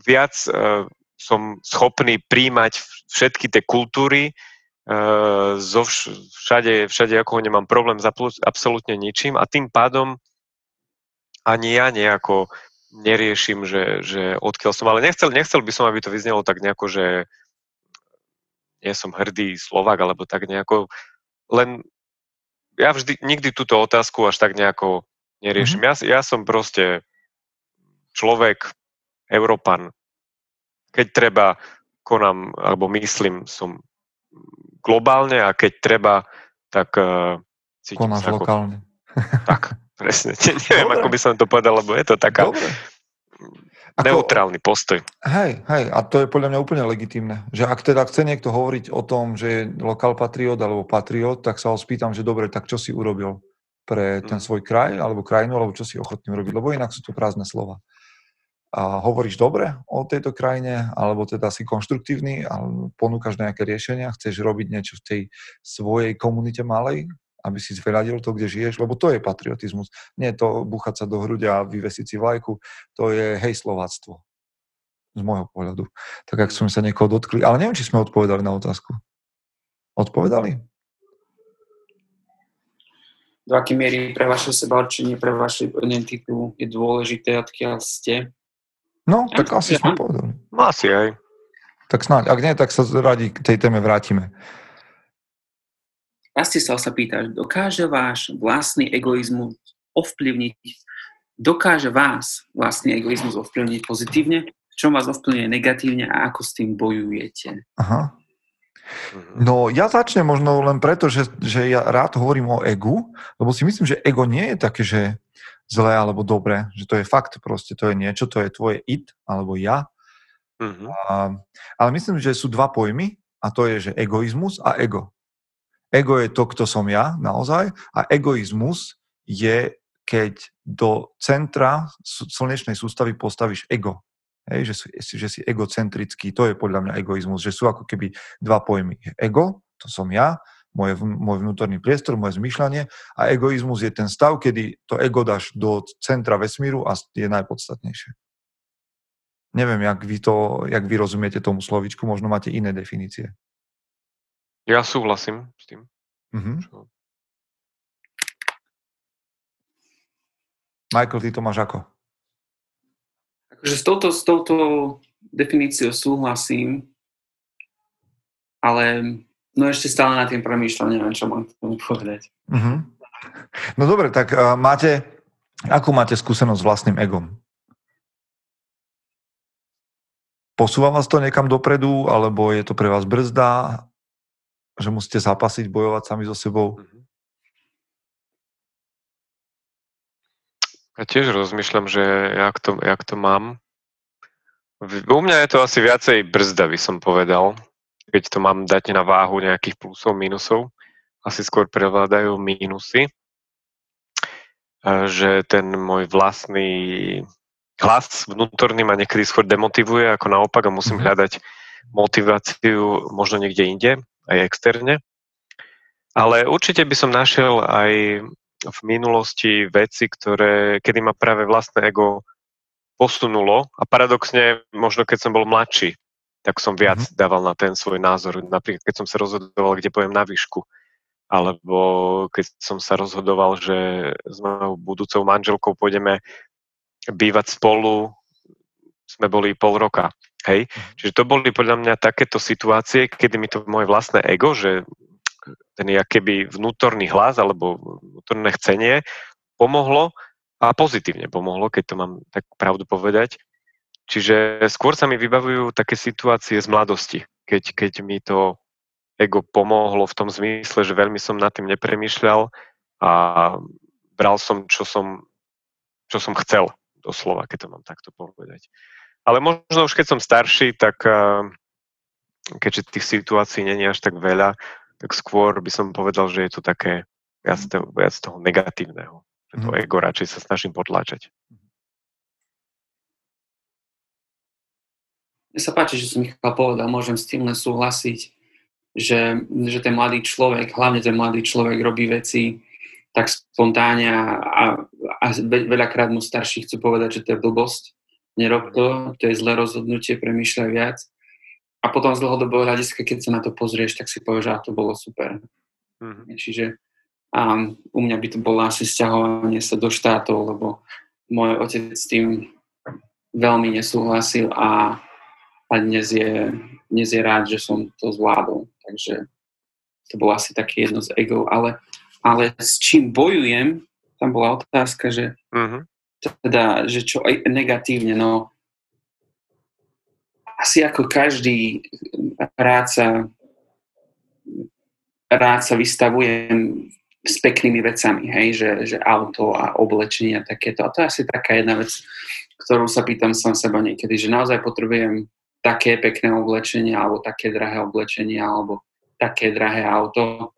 viac uh, som schopný príjmať všetky tie kultúry, uh, zo všade, všade ako nemám problém s absolútne ničím a tým pádom ani ja nejako neriešim, že, že odkiaľ som, ale nechcel, nechcel by som, aby to vyznelo tak nejako, že nie som hrdý Slovak, alebo tak nejako, len ja vždy, nikdy túto otázku až tak nejako neriešim. Mm-hmm. Ja, ja som proste človek, Európan. Keď treba, konám, alebo myslím, som globálne a keď treba, tak uh, cítim Konáš sa lokálne. Tak, presne. Neviem, Dobre. ako by som to povedal, lebo je to taká Dobre. Ako, neutrálny postoj. Hej, hej, a to je podľa mňa úplne legitimné. Že ak teda chce niekto hovoriť o tom, že je lokál patriot alebo patriot, tak sa ho spýtam, že dobre, tak čo si urobil pre ten mm. svoj kraj alebo krajinu, alebo čo si ochotný urobiť, lebo inak sú to prázdne slova. A hovoríš dobre o tejto krajine, alebo teda si konštruktívny a ponúkaš nejaké riešenia, chceš robiť niečo v tej svojej komunite malej, aby si zveľadil to, kde žiješ, lebo to je patriotizmus. Nie to buchať sa do hrudia a vyvesiť si vlajku, to je hej slováctvo. Z môjho pohľadu. Tak ak sme sa niekoho dotkli, ale neviem, či sme odpovedali na otázku. Odpovedali? Do akej miery pre vaše sebaurčenie, pre vašu identitu je dôležité, odkiaľ ste? No, tak ja, asi sme povedali. No asi aj. Tak snáď, ak nie, tak sa radi k tej téme vrátime. Rastislav sa pýta, dokáže váš vlastný egoizmus ovplyvniť, dokáže vás vlastný egoizmus ovplyvniť pozitívne, čo vás ovplyvňuje negatívne a ako s tým bojujete? Aha. Mhm. No ja začnem možno len preto, že, že ja rád hovorím o egu, lebo si myslím, že ego nie je také, že zlé alebo dobré, že to je fakt proste, to je niečo, to je tvoje it alebo ja. Uh-huh. A, ale myslím, že sú dva pojmy a to je, že egoizmus a ego. Ego je to, kto som ja, naozaj. A egoizmus je, keď do centra slnečnej sústavy postavíš ego. Hej, že, si, že si egocentrický, to je podľa mňa egoizmus, že sú ako keby dva pojmy. Ego, to som ja, moje, môj vnútorný priestor, moje zmyšľanie a egoizmus je ten stav, kedy to ego dáš do centra vesmíru a je najpodstatnejšie. Neviem, jak vy, to, jak vy rozumiete tomu slovičku, možno máte iné definície. Ja súhlasím s tým. Mm-hmm. Michael, ty to máš ako? Akože s touto, s touto definíciou súhlasím, ale no ešte stále na tým premýšľam, neviem, čo mám tomu povedať. Mm-hmm. No dobre, tak uh, máte, akú máte skúsenosť s vlastným egom? Posúva vás to niekam dopredu, alebo je to pre vás brzda? Že musíte zápasiť, bojovať sami so sebou? Mhm. Ja tiež rozmýšľam, že jak to, jak to mám. U mňa je to asi viacej brzda, by som povedal. Keď to mám dať na váhu nejakých plusov, minusov, asi skôr prevládajú mínusy. Že ten môj vlastný hlas vnútorný ma niekedy skôr demotivuje ako naopak a musím mm-hmm. hľadať motiváciu možno niekde inde aj externe. Ale určite by som našiel aj v minulosti veci, ktoré, kedy ma práve vlastné ego posunulo a paradoxne, možno keď som bol mladší, tak som viac mm-hmm. dával na ten svoj názor. Napríklad, keď som sa rozhodoval, kde pojem na výšku, alebo keď som sa rozhodoval, že s mojou budúcou manželkou pôjdeme bývať spolu, sme boli pol roka. Hej? Mhm. Čiže to boli podľa mňa takéto situácie, kedy mi to moje vlastné ego, že ten keby vnútorný hlas alebo vnútorné chcenie pomohlo a pozitívne pomohlo, keď to mám tak pravdu povedať. Čiže skôr sa mi vybavujú také situácie z mladosti, keď, keď mi to ego pomohlo v tom zmysle, že veľmi som nad tým nepremýšľal a bral som, čo som, čo som chcel, doslova, keď to mám takto povedať. Ale možno už keď som starší, tak keďže tých situácií není až tak veľa, tak skôr by som povedal, že je to také viac, toho, viac toho negatívneho. Že to mm. ego radšej sa snažím potláčať. Mne sa páči, že som Michal povedal, môžem s tým len súhlasiť, že, že ten mladý človek, hlavne ten mladý človek robí veci tak spontánne a, a, a veľakrát mu starší chcú povedať, že to je blbosť, nerob to, to je zlé rozhodnutie, premýšľaj viac. A potom z dlhodobého hľadiska, keď sa na to pozrieš, tak si povieš, že to bolo super. Mm-hmm. Čiže um, u mňa by to bolo asi sťahovanie sa do štátov, lebo môj otec s tým veľmi nesúhlasil a, a dnes, je, dnes je rád, že som to zvládol. Takže to bolo asi také jedno z ego. Ale, ale s čím bojujem, tam bola otázka, že mm-hmm. Teda, že čo aj negatívne, no asi ako každý rád sa, rád sa vystavujem s peknými vecami, hej, že, že auto a oblečenie a takéto. A to je asi taká jedna vec, ktorú sa pýtam sám seba niekedy, že naozaj potrebujem také pekné oblečenie alebo také drahé oblečenie alebo také drahé auto.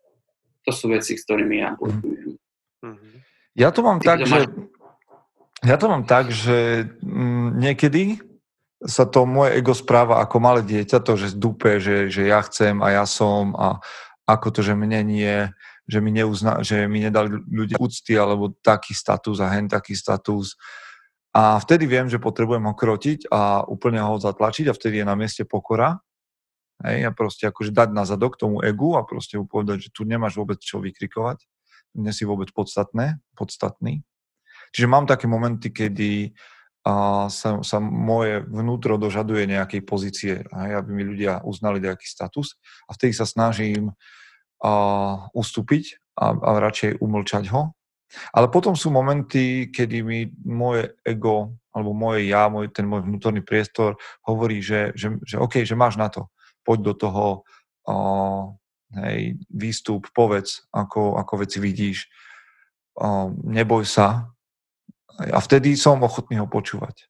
To sú veci, s ktorými ja bojujem. Mhm. Ja to mám Ty, tak, že... Ja to mám tak, že mm, niekedy sa to moje ego správa ako malé dieťa, to, že zdúpe, že, že ja chcem a ja som a ako to, že mne nie, že mi, neuzna, že mi nedali ľudia úcty alebo taký status a hen taký status. A vtedy viem, že potrebujem ho krotiť a úplne ho zatlačiť a vtedy je na mieste pokora. Hej, a proste akože dať na zadok tomu egu a proste mu povedať, že tu nemáš vôbec čo vykrikovať, nie si vôbec podstatné, podstatný. Čiže mám také momenty, kedy a sa, sa moje vnútro dožaduje nejakej pozície, aj, aby mi ľudia uznali nejaký status a vtedy sa snažím a, ustúpiť a, a radšej umlčať ho. Ale potom sú momenty, kedy mi moje ego alebo moje ja, môj, ten môj vnútorný priestor hovorí, že, že, že OK, že máš na to, poď do toho, a, hej, výstup, povedz, ako, ako veci vidíš, a, neboj sa, a vtedy som ochotný ho počúvať.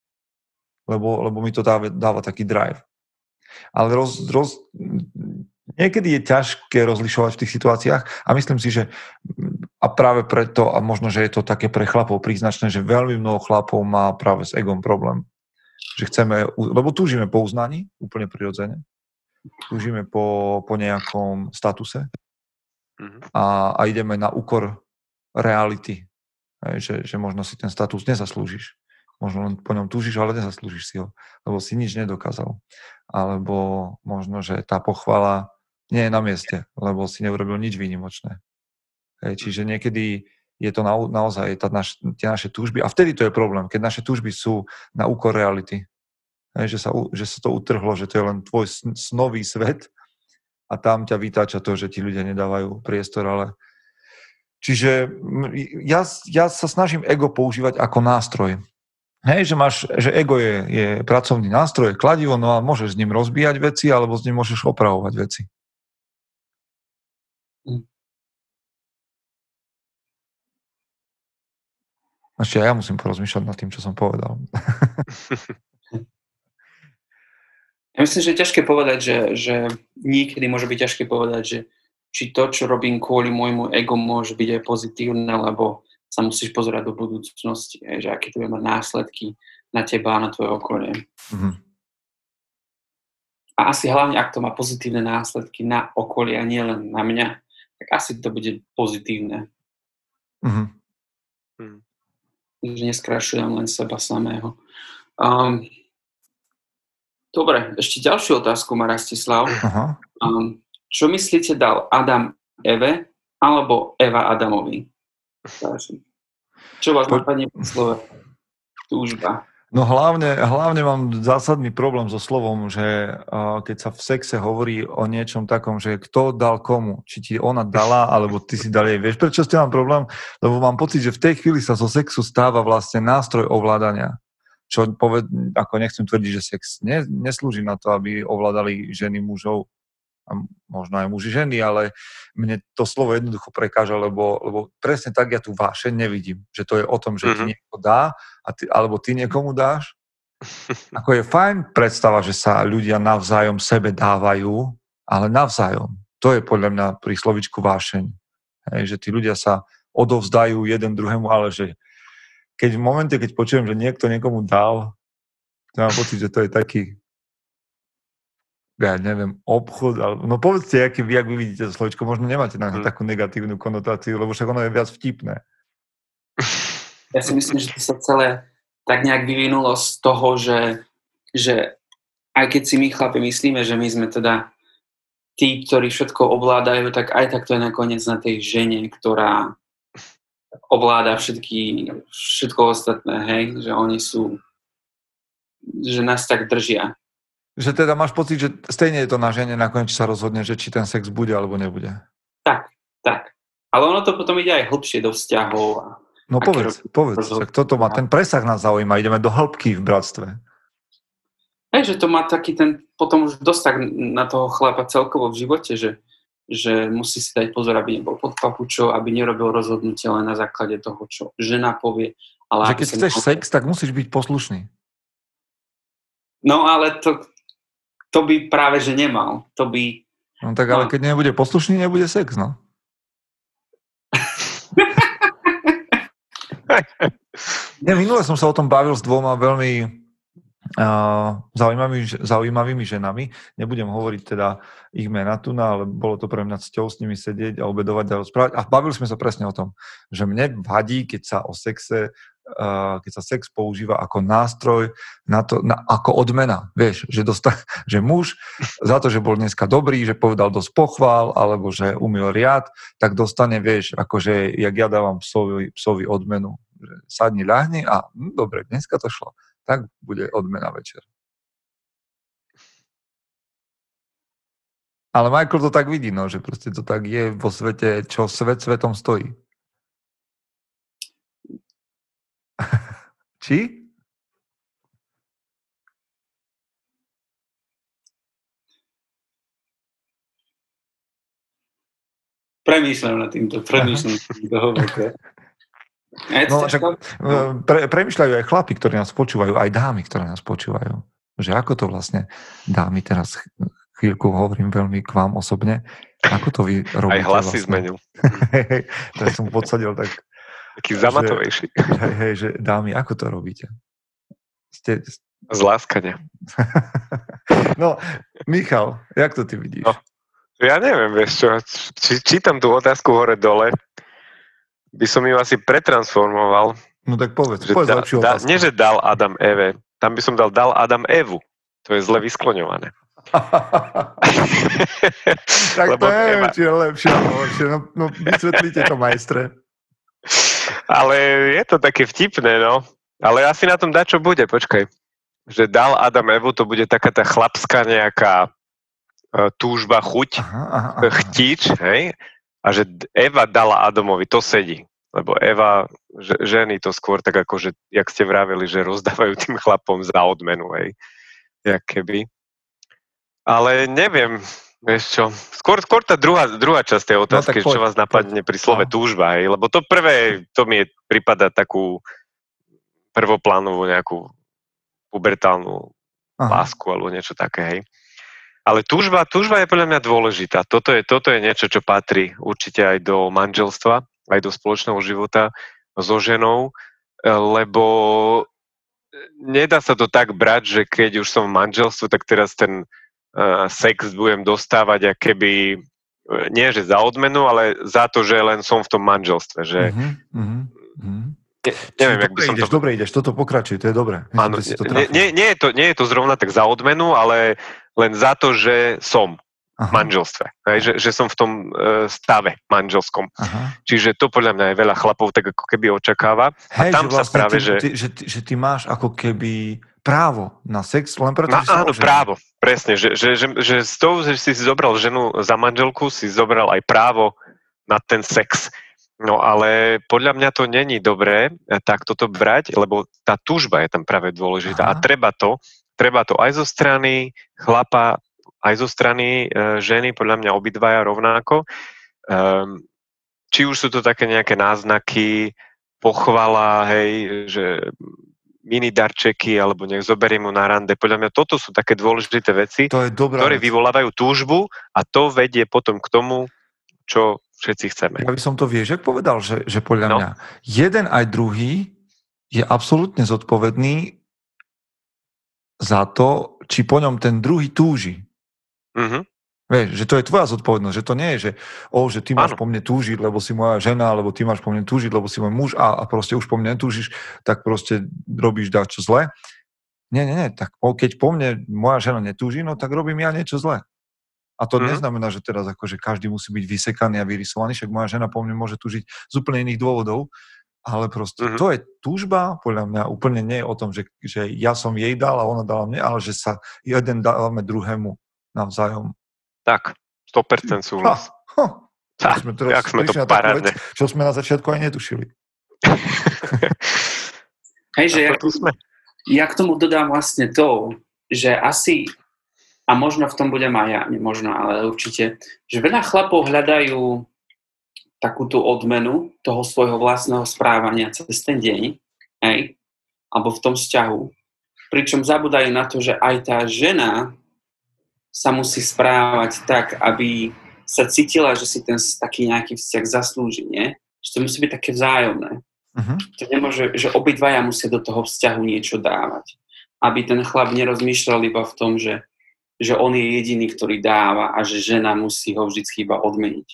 Lebo, lebo mi to dáva, dáva taký drive. Ale roz, roz, niekedy je ťažké rozlišovať v tých situáciách a myslím si, že a práve preto, a možno, že je to také pre chlapov príznačné, že veľmi mnoho chlapov má práve s egom problém. Že chceme, lebo túžime po uznaní, úplne prirodzene. Túžime po, po nejakom statuse mm-hmm. a, a ideme na úkor reality, že, že možno si ten status nezaslúžiš. Možno len po ňom túžiš, ale nezaslúžiš si ho, lebo si nič nedokázal. Alebo možno, že tá pochvala nie je na mieste, lebo si neurobil nič výnimočné. Hej, čiže niekedy je to na, naozaj tá naš, tie naše túžby. A vtedy to je problém, keď naše túžby sú na úkor reality. Hej, že, sa, že sa to utrhlo, že to je len tvoj snový svet a tam ťa vytáča to, že ti ľudia nedávajú priestor, ale Čiže ja, ja sa snažím ego používať ako nástroj. Hej, že, máš, že ego je, je pracovný nástroj, kladivo, no a môžeš s ním rozbíjať veci, alebo s ním môžeš opravovať veci. Ešte ja musím porozmýšľať nad tým, čo som povedal. Ja myslím, že je ťažké povedať, že, že niekedy môže byť ťažké povedať, že či to, čo robím kvôli môjmu ego, môže byť aj pozitívne, lebo sa musíš pozerať do budúcnosti, aj, že aké to bude mať následky na teba a na tvoje okolie. Mm-hmm. A asi hlavne, ak to má pozitívne následky na okolie a nie len na mňa, tak asi to bude pozitívne. Mm-hmm. Že neskrašujem len seba samého. Um, dobre, ešte ďalšiu otázku má Rastislav. Uh-huh. Um, čo myslíte dal Adam Eve alebo Eva Adamovi? Čo vás napadne po slove túžba? No hlavne, hlavne mám zásadný problém so slovom, že uh, keď sa v sexe hovorí o niečom takom, že kto dal komu, či ti ona dala, alebo ty si dal jej. Vieš, prečo ste mám problém? Lebo mám pocit, že v tej chvíli sa zo sexu stáva vlastne nástroj ovládania. Čo poved, ako nechcem tvrdiť, že sex ne, neslúži na to, aby ovládali ženy mužov a možno aj muži ženy, ale mne to slovo jednoducho prekáža, lebo, lebo presne tak ja tu vášeň nevidím, že to je o tom, že mm-hmm. ti mhm. niekto dá, a ty, alebo ty niekomu dáš. Ako je fajn predstava, že sa ľudia navzájom sebe dávajú, ale navzájom. To je podľa mňa pri slovičku vášeň. Hej, že tí ľudia sa odovzdajú jeden druhému, ale že keď v momente, keď počujem, že niekto niekomu dal, to mám pocit, že to je taký ja neviem, obchod, ale, no povedzte, aký vy, ak vy vidíte to slovičko, možno nemáte na hmm. takú negatívnu konotáciu, lebo však ono je viac vtipné. Ja si myslím, že to sa celé tak nejak vyvinulo z toho, že, že aj keď si my chlapi myslíme, že my sme teda tí, ktorí všetko ovládajú, tak aj tak to je nakoniec na tej žene, ktorá ovláda všetky, všetko ostatné, hej, že oni sú, že nás tak držia. Že teda máš pocit, že stejne je to na žene nakoniec sa rozhodne, že či ten sex bude alebo nebude. Tak, tak. Ale ono to potom ide aj hlbšie do vzťahov. A no povedz, roky, povedz. Však toto má, ten presah nás zaujíma, ideme do hĺbky v bratstve. Že to má taký ten, potom už dosť tak na toho chlapa celkovo v živote, že, že musí si dať pozor, aby nebol pod papučou, aby nerobil rozhodnutie len na základe toho, čo žena povie. Ale že keď chceš sex, tak musíš byť poslušný. No ale to, to by práve, že nemal. To by... No tak ale no. keď nebude poslušný, nebude sex, no. ne, minule som sa o tom bavil s dvoma veľmi zaujímavými, zaujímavými ženami. Nebudem hovoriť teda ich mena tu, no, ale bolo to pre mňa cťou s nimi sedieť a obedovať a rozprávať. A bavili sme sa presne o tom, že mne vadí, keď sa o sexe keď sa sex používa ako nástroj na to, na, ako odmena. Vieš, že, dosta, že muž za to, že bol dneska dobrý, že povedal dosť pochvál, alebo že umil riad, tak dostane, vieš, akože, jak ja dávam psovi, psovi odmenu. Sadni, ľahni a hm, dobre, dneska to šlo. Tak bude odmena večer. Ale Michael to tak vidí, no, že proste to tak je vo svete, čo svet svetom stojí. Či? Premýšľam nad týmto, premýšľam nad týmto No, však, e, pre, premýšľajú aj chlapi, ktorí nás počúvajú, aj dámy, ktoré nás počúvajú. Že ako to vlastne, dámy, teraz chvíľku hovorím veľmi k vám osobne, ako to vy robíte? Aj hlasy vlastne? zmenil. tak som podsadil tak taký zamatovejší. Že, hej, hej, že dámy, ako to robíte? Ste... Zláskania. no, Michal, jak to ty vidíš? No, ja neviem, vieš čo, či, čítam tú otázku hore-dole, by som ju asi pretransformoval. No tak povedz, povedz da, da, Nie, že dal Adam Eve, tam by som dal dal Adam Evu. To je zle vyskloňované. tak Lebo to neviem, či je lepšie, lepšie. No, no vysvetlíte to, majstre. Ale je to také vtipné, no. Ale asi na tom dá, čo bude, počkaj. Že dal Adam Evu, to bude taká tá chlapská nejaká uh, túžba, chuť, aha, aha, aha. chtíč, hej? A že Eva dala Adamovi, to sedí. Lebo Eva, že, ženy to skôr tak ako, že, jak ste vravili, že rozdávajú tým chlapom za odmenu, hej. Jak keby. Ale neviem, Vieš čo, skôr, skôr tá druhá, druhá časť tej no, otázky, no, čo vás napadne pri slove no. túžba, hej? lebo to prvé, to mi prípada takú prvoplánovú nejakú pubertálnu Aha. lásku alebo niečo také, hej. Ale túžba, túžba je podľa mňa dôležitá. Toto je, toto je niečo, čo patrí určite aj do manželstva, aj do spoločného života so ženou, lebo nedá sa to tak brať, že keď už som v manželstve, tak teraz ten uh, sex budem dostávať a keby nie že za odmenu, ale za to, že len som v tom manželstve. Že, uh-huh, uh-huh. Ne, neviem, by som ideš, to... Dobre ideš, toto pokračuj, to je dobré. Áno, nie, nie, nie, je to, nie je to zrovna tak za odmenu, ale len za to, že som. Aha. manželstve. Hej, že, že som v tom uh, stave manželskom. Aha. Čiže to podľa mňa je veľa chlapov tak ako keby očakáva. Hej, a tam že vlastne sa práve, ty, že... Ty, že, ty, že ty máš ako keby právo na sex, len preto, no, že Áno, právo, presne. Že, že, že, že z toho, že si zobral ženu za manželku, si zobral aj právo na ten sex. No ale podľa mňa to není dobré eh, tak toto brať, lebo tá túžba je tam práve dôležitá Aha. a treba to, treba to aj zo strany chlapa, aj zo strany e, ženy, podľa mňa obidvaja rovnako. Um, či už sú to také nejaké náznaky, pochvala, hej, že mini darčeky, alebo nech zoberie mu na rande. Podľa mňa toto sú také dôležité veci, to je ktoré vec. vyvolávajú túžbu a to vedie potom k tomu, čo všetci chceme. Ja by som to vieš, ak povedal, že, že podľa no. mňa jeden aj druhý je absolútne zodpovedný za to, či po ňom ten druhý túži. Mm-hmm. Vieš, že to je tvoja zodpovednosť, že to nie je, že, oh, že ty máš ano. po mne túžiť, lebo si moja žena, alebo ty máš po mne túžiť, lebo si môj muž a, a proste už po mne netúžiš, tak proste robíš čo zle. Nie, nie, nie, tak keď po mne moja žena netúži, no tak robím ja niečo zle. A to mm-hmm. neznamená, že teraz akože každý musí byť vysekaný a vyrysovaný, však moja žena po mne môže túžiť z úplne iných dôvodov, ale proste mm-hmm. to je túžba, podľa mňa úplne nie je o tom, že, že ja som jej dal a ona dala mne, ale že sa jeden dávame druhému navzájom. Tak, 100% súhlas. Ha, ha. Tak, sme teraz jak sme to parádne. Vec, čo sme na začiatku aj netušili. Hej, že ja, sme. ja k tomu dodám vlastne to, že asi, a možno v tom budem aj ja, nemožno, ale určite, že veľa chlapov hľadajú takú tú odmenu toho svojho vlastného správania cez ten deň, hej, alebo v tom vzťahu. Pričom zabudajú na to, že aj tá žena sa musí správať tak, aby sa cítila, že si ten taký nejaký vzťah zaslúži, nie? Že to musí byť také vzájomné. Uh-huh. To nemôže, že obidvaja musia do toho vzťahu niečo dávať. Aby ten chlap nerozmýšľal iba v tom, že, že on je jediný, ktorý dáva a že žena musí ho vždy iba odmeniť.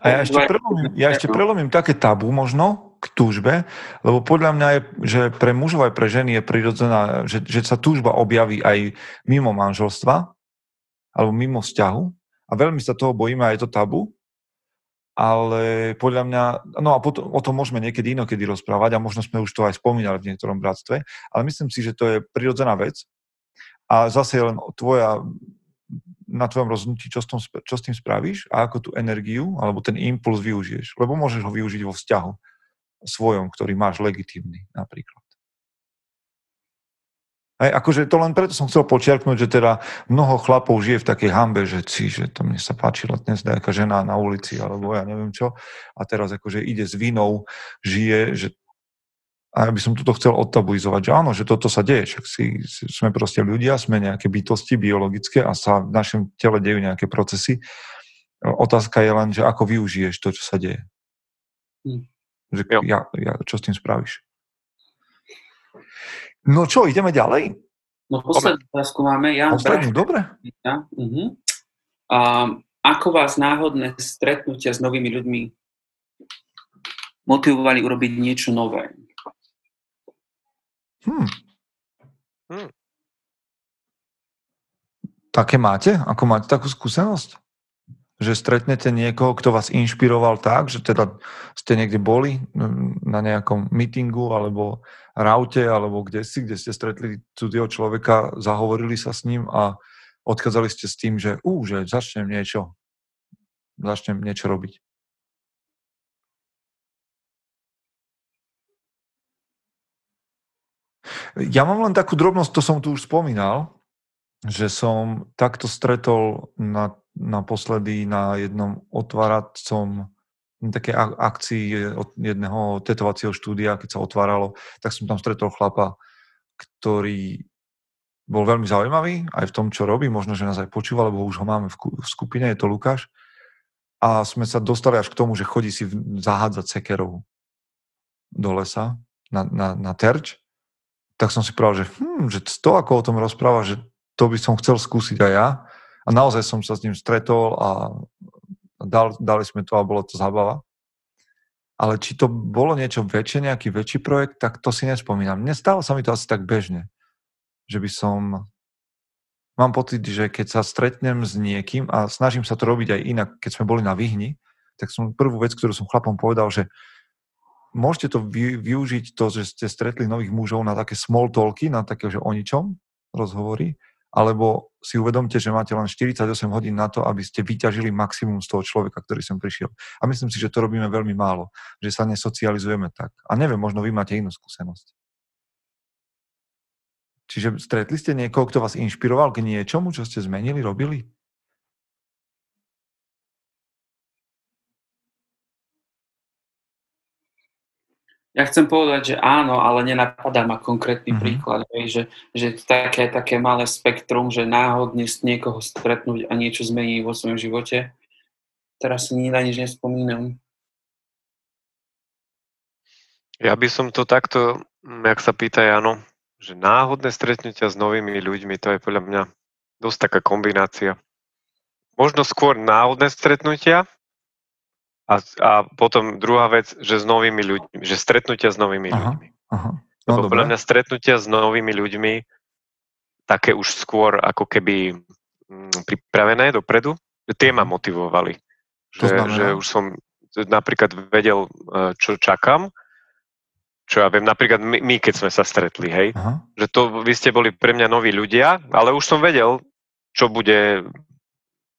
A ja ešte, prelomím, ja ešte prelomím také tabu možno k túžbe, lebo podľa mňa je, že pre mužov aj pre ženy je prirodzená, že, že sa túžba objaví aj mimo manželstva, alebo mimo vzťahu. A veľmi sa toho bojíme a je to tabu, ale podľa mňa, no a potom, o tom môžeme niekedy inokedy rozprávať a možno sme už to aj spomínali v niektorom bratstve, ale myslím si, že to je prirodzená vec a zase je len tvoja, na tvojom rozhodnutí, čo s, tom, čo s tým spravíš a ako tú energiu alebo ten impuls využiješ. Lebo môžeš ho využiť vo vzťahu svojom, ktorý máš legitímny napríklad. Aj, akože to len preto som chcel počiarknúť, že teda mnoho chlapov žije v takej hambe, že si, že to mne sa páčila dnes nejaká žena na ulici, alebo ja neviem čo. A teraz akože ide s vinou, žije, že a ja by som toto chcel odtabuizovať, že áno, že toto sa deje, však si, sme proste ľudia, sme nejaké bytosti biologické a sa v našom tele dejú nejaké procesy. Otázka je len, že ako využiješ to, čo sa deje. Hm. Že ja, ja, čo s tým spravíš? No čo, ideme ďalej? No poslednú otázku máme. Ja poslednú, dobre. Uh-huh. A, ako vás náhodné stretnutia s novými ľuďmi motivovali urobiť niečo nové? Hmm. Hmm. Také máte? Ako máte takú skúsenosť? že stretnete niekoho, kto vás inšpiroval tak, že teda ste niekde boli na nejakom mítingu alebo raute alebo kde si, kde ste stretli cudzieho človeka, zahovorili sa s ním a odchádzali ste s tým, že ú, že začnem niečo, začnem niečo robiť. Ja mám len takú drobnosť, to som tu už spomínal, že som takto stretol na naposledy na jednom otváracom také akcii od jedného tetovacieho štúdia, keď sa otváralo, tak som tam stretol chlapa, ktorý bol veľmi zaujímavý aj v tom, čo robí, možno, že nás aj počúva, lebo už ho máme v, skupine, je to Lukáš. A sme sa dostali až k tomu, že chodí si zahádzať sekerov do lesa na, na, na terč. Tak som si povedal, že, hm, že to, ako o tom rozpráva, že to by som chcel skúsiť aj ja. A naozaj som sa s ním stretol a dal, dali sme to a bolo to zábava. Ale či to bolo niečo väčšie, nejaký väčší projekt, tak to si nespomínam. Nestalo sa mi to asi tak bežne, že by som mám pocit, že keď sa stretnem s niekým a snažím sa to robiť aj inak, keď sme boli na Vyhni, tak som prvú vec, ktorú som chlapom povedal, že môžete to vy, využiť to, že ste stretli nových mužov na také small talky, na také, že o ničom rozhovory, alebo si uvedomte, že máte len 48 hodín na to, aby ste vyťažili maximum z toho človeka, ktorý sem prišiel. A myslím si, že to robíme veľmi málo, že sa nesocializujeme tak. A neviem, možno vy máte inú skúsenosť. Čiže stretli ste niekoho, kto vás inšpiroval k niečomu, čo ste zmenili, robili? Ja chcem povedať, že áno, ale nenapadá ma konkrétny mm-hmm. príklad, že, že také, také malé spektrum, že náhodne s niekoho stretnúť a niečo zmení vo svojom živote. Teraz si na nič nespomínam. Ja by som to takto, jak sa pýta Jano, že náhodné stretnutia s novými ľuďmi, to je podľa mňa dosť taká kombinácia. Možno skôr náhodné stretnutia a, a potom druhá vec, že s novými ľuďmi, že stretnutia s novými aha, ľuďmi. Aha. No, Lebo podľa mňa stretnutia s novými ľuďmi také už skôr ako keby mm, pripravené dopredu, že tie ma motivovali. Že, že už som napríklad vedel, e, čo čakám čo ja viem, napríklad my, my keď sme sa stretli, hej, Aha. že to vy ste boli pre mňa noví ľudia, ale už som vedel, čo bude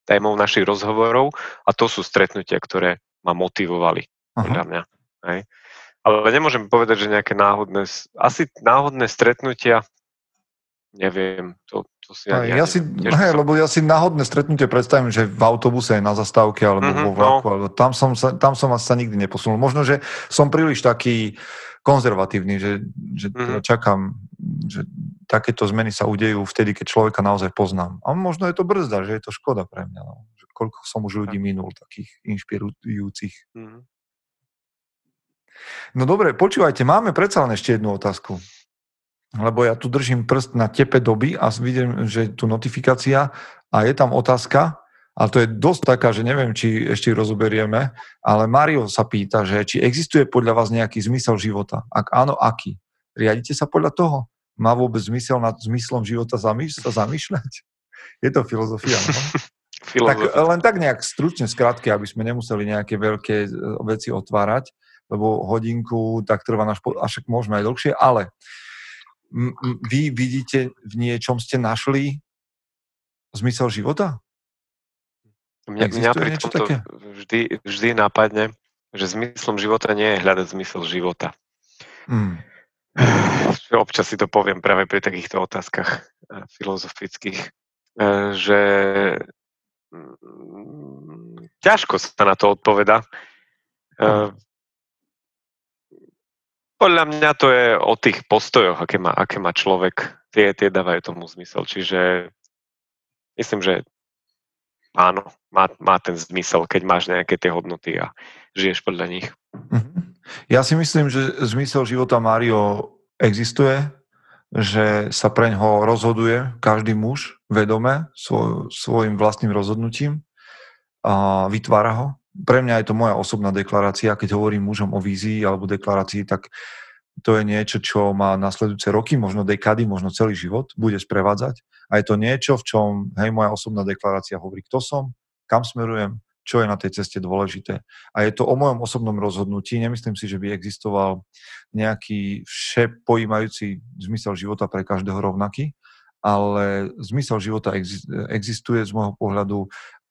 témou našich rozhovorov a to sú stretnutia, ktoré ma motivovali, Aha. podľa mňa. Hej. Ale nemôžem povedať, že nejaké náhodné, asi náhodné stretnutia, neviem, to, to si ja, ja, ja si, hej, lebo ja si náhodné stretnutie predstavím, že v autobuse na zastávke alebo mm-hmm, vo vlaku, no. alebo tam som, sa, tam som sa nikdy neposunul. Možno, že som príliš taký konzervatívny, že, že mm-hmm. čakám, že takéto zmeny sa udejú vtedy, keď človeka naozaj poznám. A možno je to brzda, že je to škoda pre mňa. No. Koľko som už ľudí minul, takých inšpirujúcich. Mm-hmm. No dobre, počúvajte, máme predsa len ešte jednu otázku. Lebo ja tu držím prst na tepe doby a vidím, že tu notifikácia a je tam otázka, ale to je dosť taká, že neviem, či ešte rozoberieme, ale Mario sa pýta, že či existuje podľa vás nejaký zmysel života. Ak áno, aký? Riadite sa podľa toho? Má vôbec zmysel nad zmyslom života zamýš- sa zamýšľať? Je to filozofia, no? tak len tak nejak stručne, skrátke, aby sme nemuseli nejaké veľké e, veci otvárať, lebo hodinku tak trvá náš, po- a však môžeme aj dlhšie, ale vy vidíte v niečom ste našli zmysel života? Mňa, mňa pri tomto vždy, vždy nápadne, že zmyslom života nie je hľadať zmysel života. Mm. Občas si to poviem práve pri takýchto otázkach eh, filozofických, eh, že ťažko sa na to odpoveda. Eh, podľa mňa to je o tých postojoch, aké má, aké má človek. Tie, tie dávajú tomu zmysel. Čiže myslím, že áno, má, má ten zmysel, keď máš nejaké tie hodnoty a žiješ podľa nich. Mhm. Ja si myslím, že zmysel života Mario existuje, že sa pre ňoho rozhoduje každý muž vedome svoj, svojim vlastným rozhodnutím a vytvára ho. Pre mňa je to moja osobná deklarácia, keď hovorím mužom o vízii alebo deklarácii, tak to je niečo, čo má nasledujúce roky, možno dekady, možno celý život, bude sprevádzať. A je to niečo, v čom, hej, moja osobná deklarácia hovorí, kto som, kam smerujem, čo je na tej ceste dôležité. A je to o mojom osobnom rozhodnutí. Nemyslím si, že by existoval nejaký všepojímajúci zmysel života pre každého rovnaký, ale zmysel života existuje z môjho pohľadu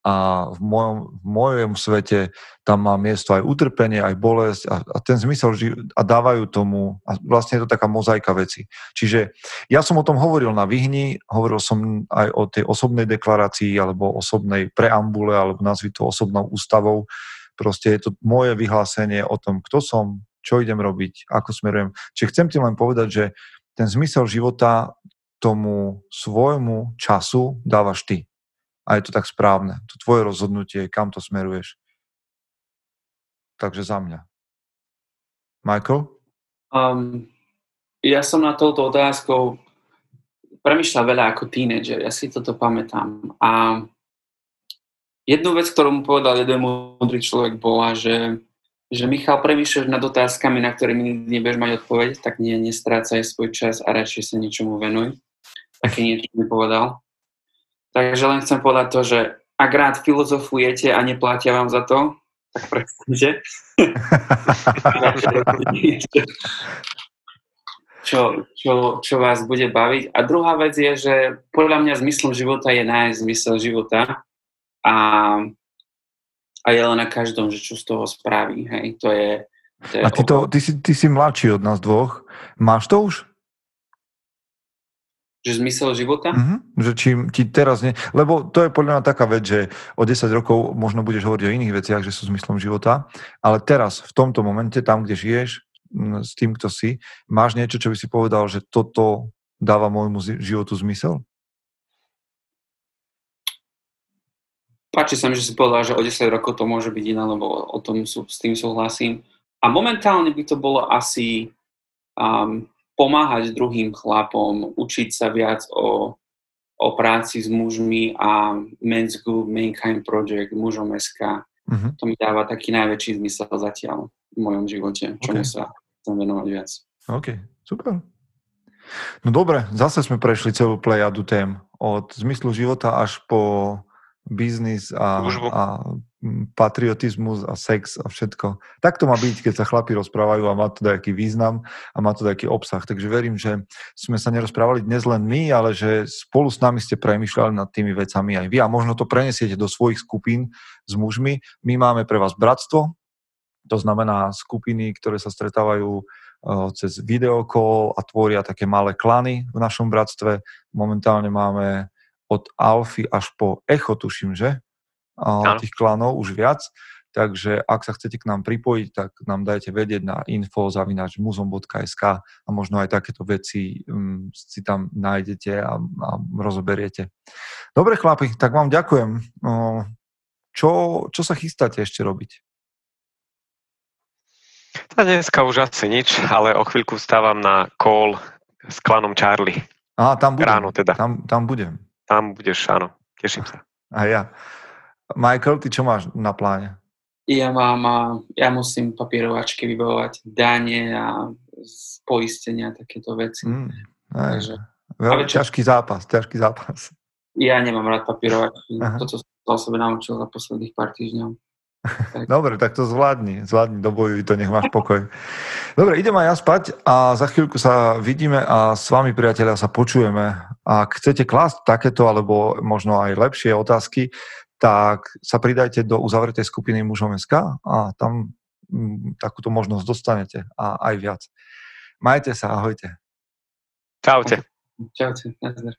a v mojom, v mojom svete tam má miesto aj utrpenie, aj bolesť a, a ten zmysel a dávajú tomu, a vlastne je to taká mozaika veci. Čiže ja som o tom hovoril na Vyhni, hovoril som aj o tej osobnej deklarácii alebo osobnej preambule, alebo nazvi to osobnou ústavou. Proste je to moje vyhlásenie o tom, kto som, čo idem robiť, ako smerujem. Čiže chcem ti len povedať, že ten zmysel života tomu svojmu času dávaš ty a je to tak správne. To tvoje rozhodnutie, kam to smeruješ. Takže za mňa. Michael? Um, ja som na touto otázkou premyšľal veľa ako tínedžer, ja si toto pamätám. A jednu vec, ktorú mu povedal jeden múdry človek, bola, že, že Michal, premýšľaš nad otázkami, na ktoré nikdy nebudeš mať odpoveď, tak nie, nestrácaj svoj čas a radšej sa niečomu venuj. Také niečo mi povedal. Takže len chcem povedať to, že ak rád filozofujete a neplatia vám za to, tak prestaňte. čo, čo, čo vás bude baviť. A druhá vec je, že podľa mňa zmyslom života je nájsť zmysel života a, a je len na každom, že čo z toho spraví. Hej. To je, to je a ty, to, ty, si, ty si mladší od nás dvoch. Máš to už? Že zmysel života? Mm-hmm. Že či ti teraz nie... Lebo to je podľa mňa taká vec, že o 10 rokov možno budeš hovoriť o iných veciach, že sú zmyslom života, ale teraz, v tomto momente, tam, kde žiješ, s tým, kto si, máš niečo, čo by si povedal, že toto dáva môjmu životu zmysel? Páči sa mi, že si povedal, že o 10 rokov to môže byť iné, lebo o tom sú, s tým súhlasím. A momentálne by to bolo asi um, pomáhať druhým chlapom, učiť sa viac o, o práci s mužmi a Men's Group, Mankind Project, mužom SK. Uh-huh. To mi dáva taký najväčší zmysel zatiaľ v mojom živote, čomu okay. sa chcem venovať viac. OK, super. No dobre, zase sme prešli celú plejadu tém. Od zmyslu života až po biznis a, a patriotizmus a sex a všetko. Tak to má byť, keď sa chlapi rozprávajú a má to nejaký význam a má to nejaký obsah. Takže verím, že sme sa nerozprávali dnes len my, ale že spolu s nami ste premyšľali nad tými vecami aj vy a možno to prenesiete do svojich skupín s mužmi. My máme pre vás bratstvo, to znamená skupiny, ktoré sa stretávajú cez videokol a tvoria také malé klany v našom bratstve. Momentálne máme od Alfy až po Echo, tuším, že? Tých klanov už viac. Takže ak sa chcete k nám pripojiť, tak nám dajte vedieť na info zavinač muzom.sk a možno aj takéto veci um, si tam nájdete a, a rozoberiete. Dobre chlapi, tak vám ďakujem. Čo, čo sa chystáte ešte robiť? Tá dneska už asi nič, ale o chvíľku vstávam na call s klanom Charlie. Á, tam budem. Ráno teda. Tam, tam budem. Tam budeš, áno. Teším sa. A ja. Michael, ty čo máš na pláne? Ja mám, ja musím papierovačky vybavovať dane a poistenia takéto veci. Mm, Takže, veľmi ťažký zápas, ťažký zápas. Ja nemám rád papierovačky. Aha. Toto som sa o sebe naučil za posledných pár týždňov. Dobre, tak to zvládni. Zvládni, dobojuj to, nech máš pokoj. Dobre, idem aj ja spať a za chvíľku sa vidíme a s vami, priatelia, sa počujeme. Ak chcete klásť takéto alebo možno aj lepšie otázky, tak sa pridajte do uzavretej skupiny mužom SK a tam mm, takúto možnosť dostanete a aj viac. Majte sa, ahojte. Čaute. Čaute, nazdar.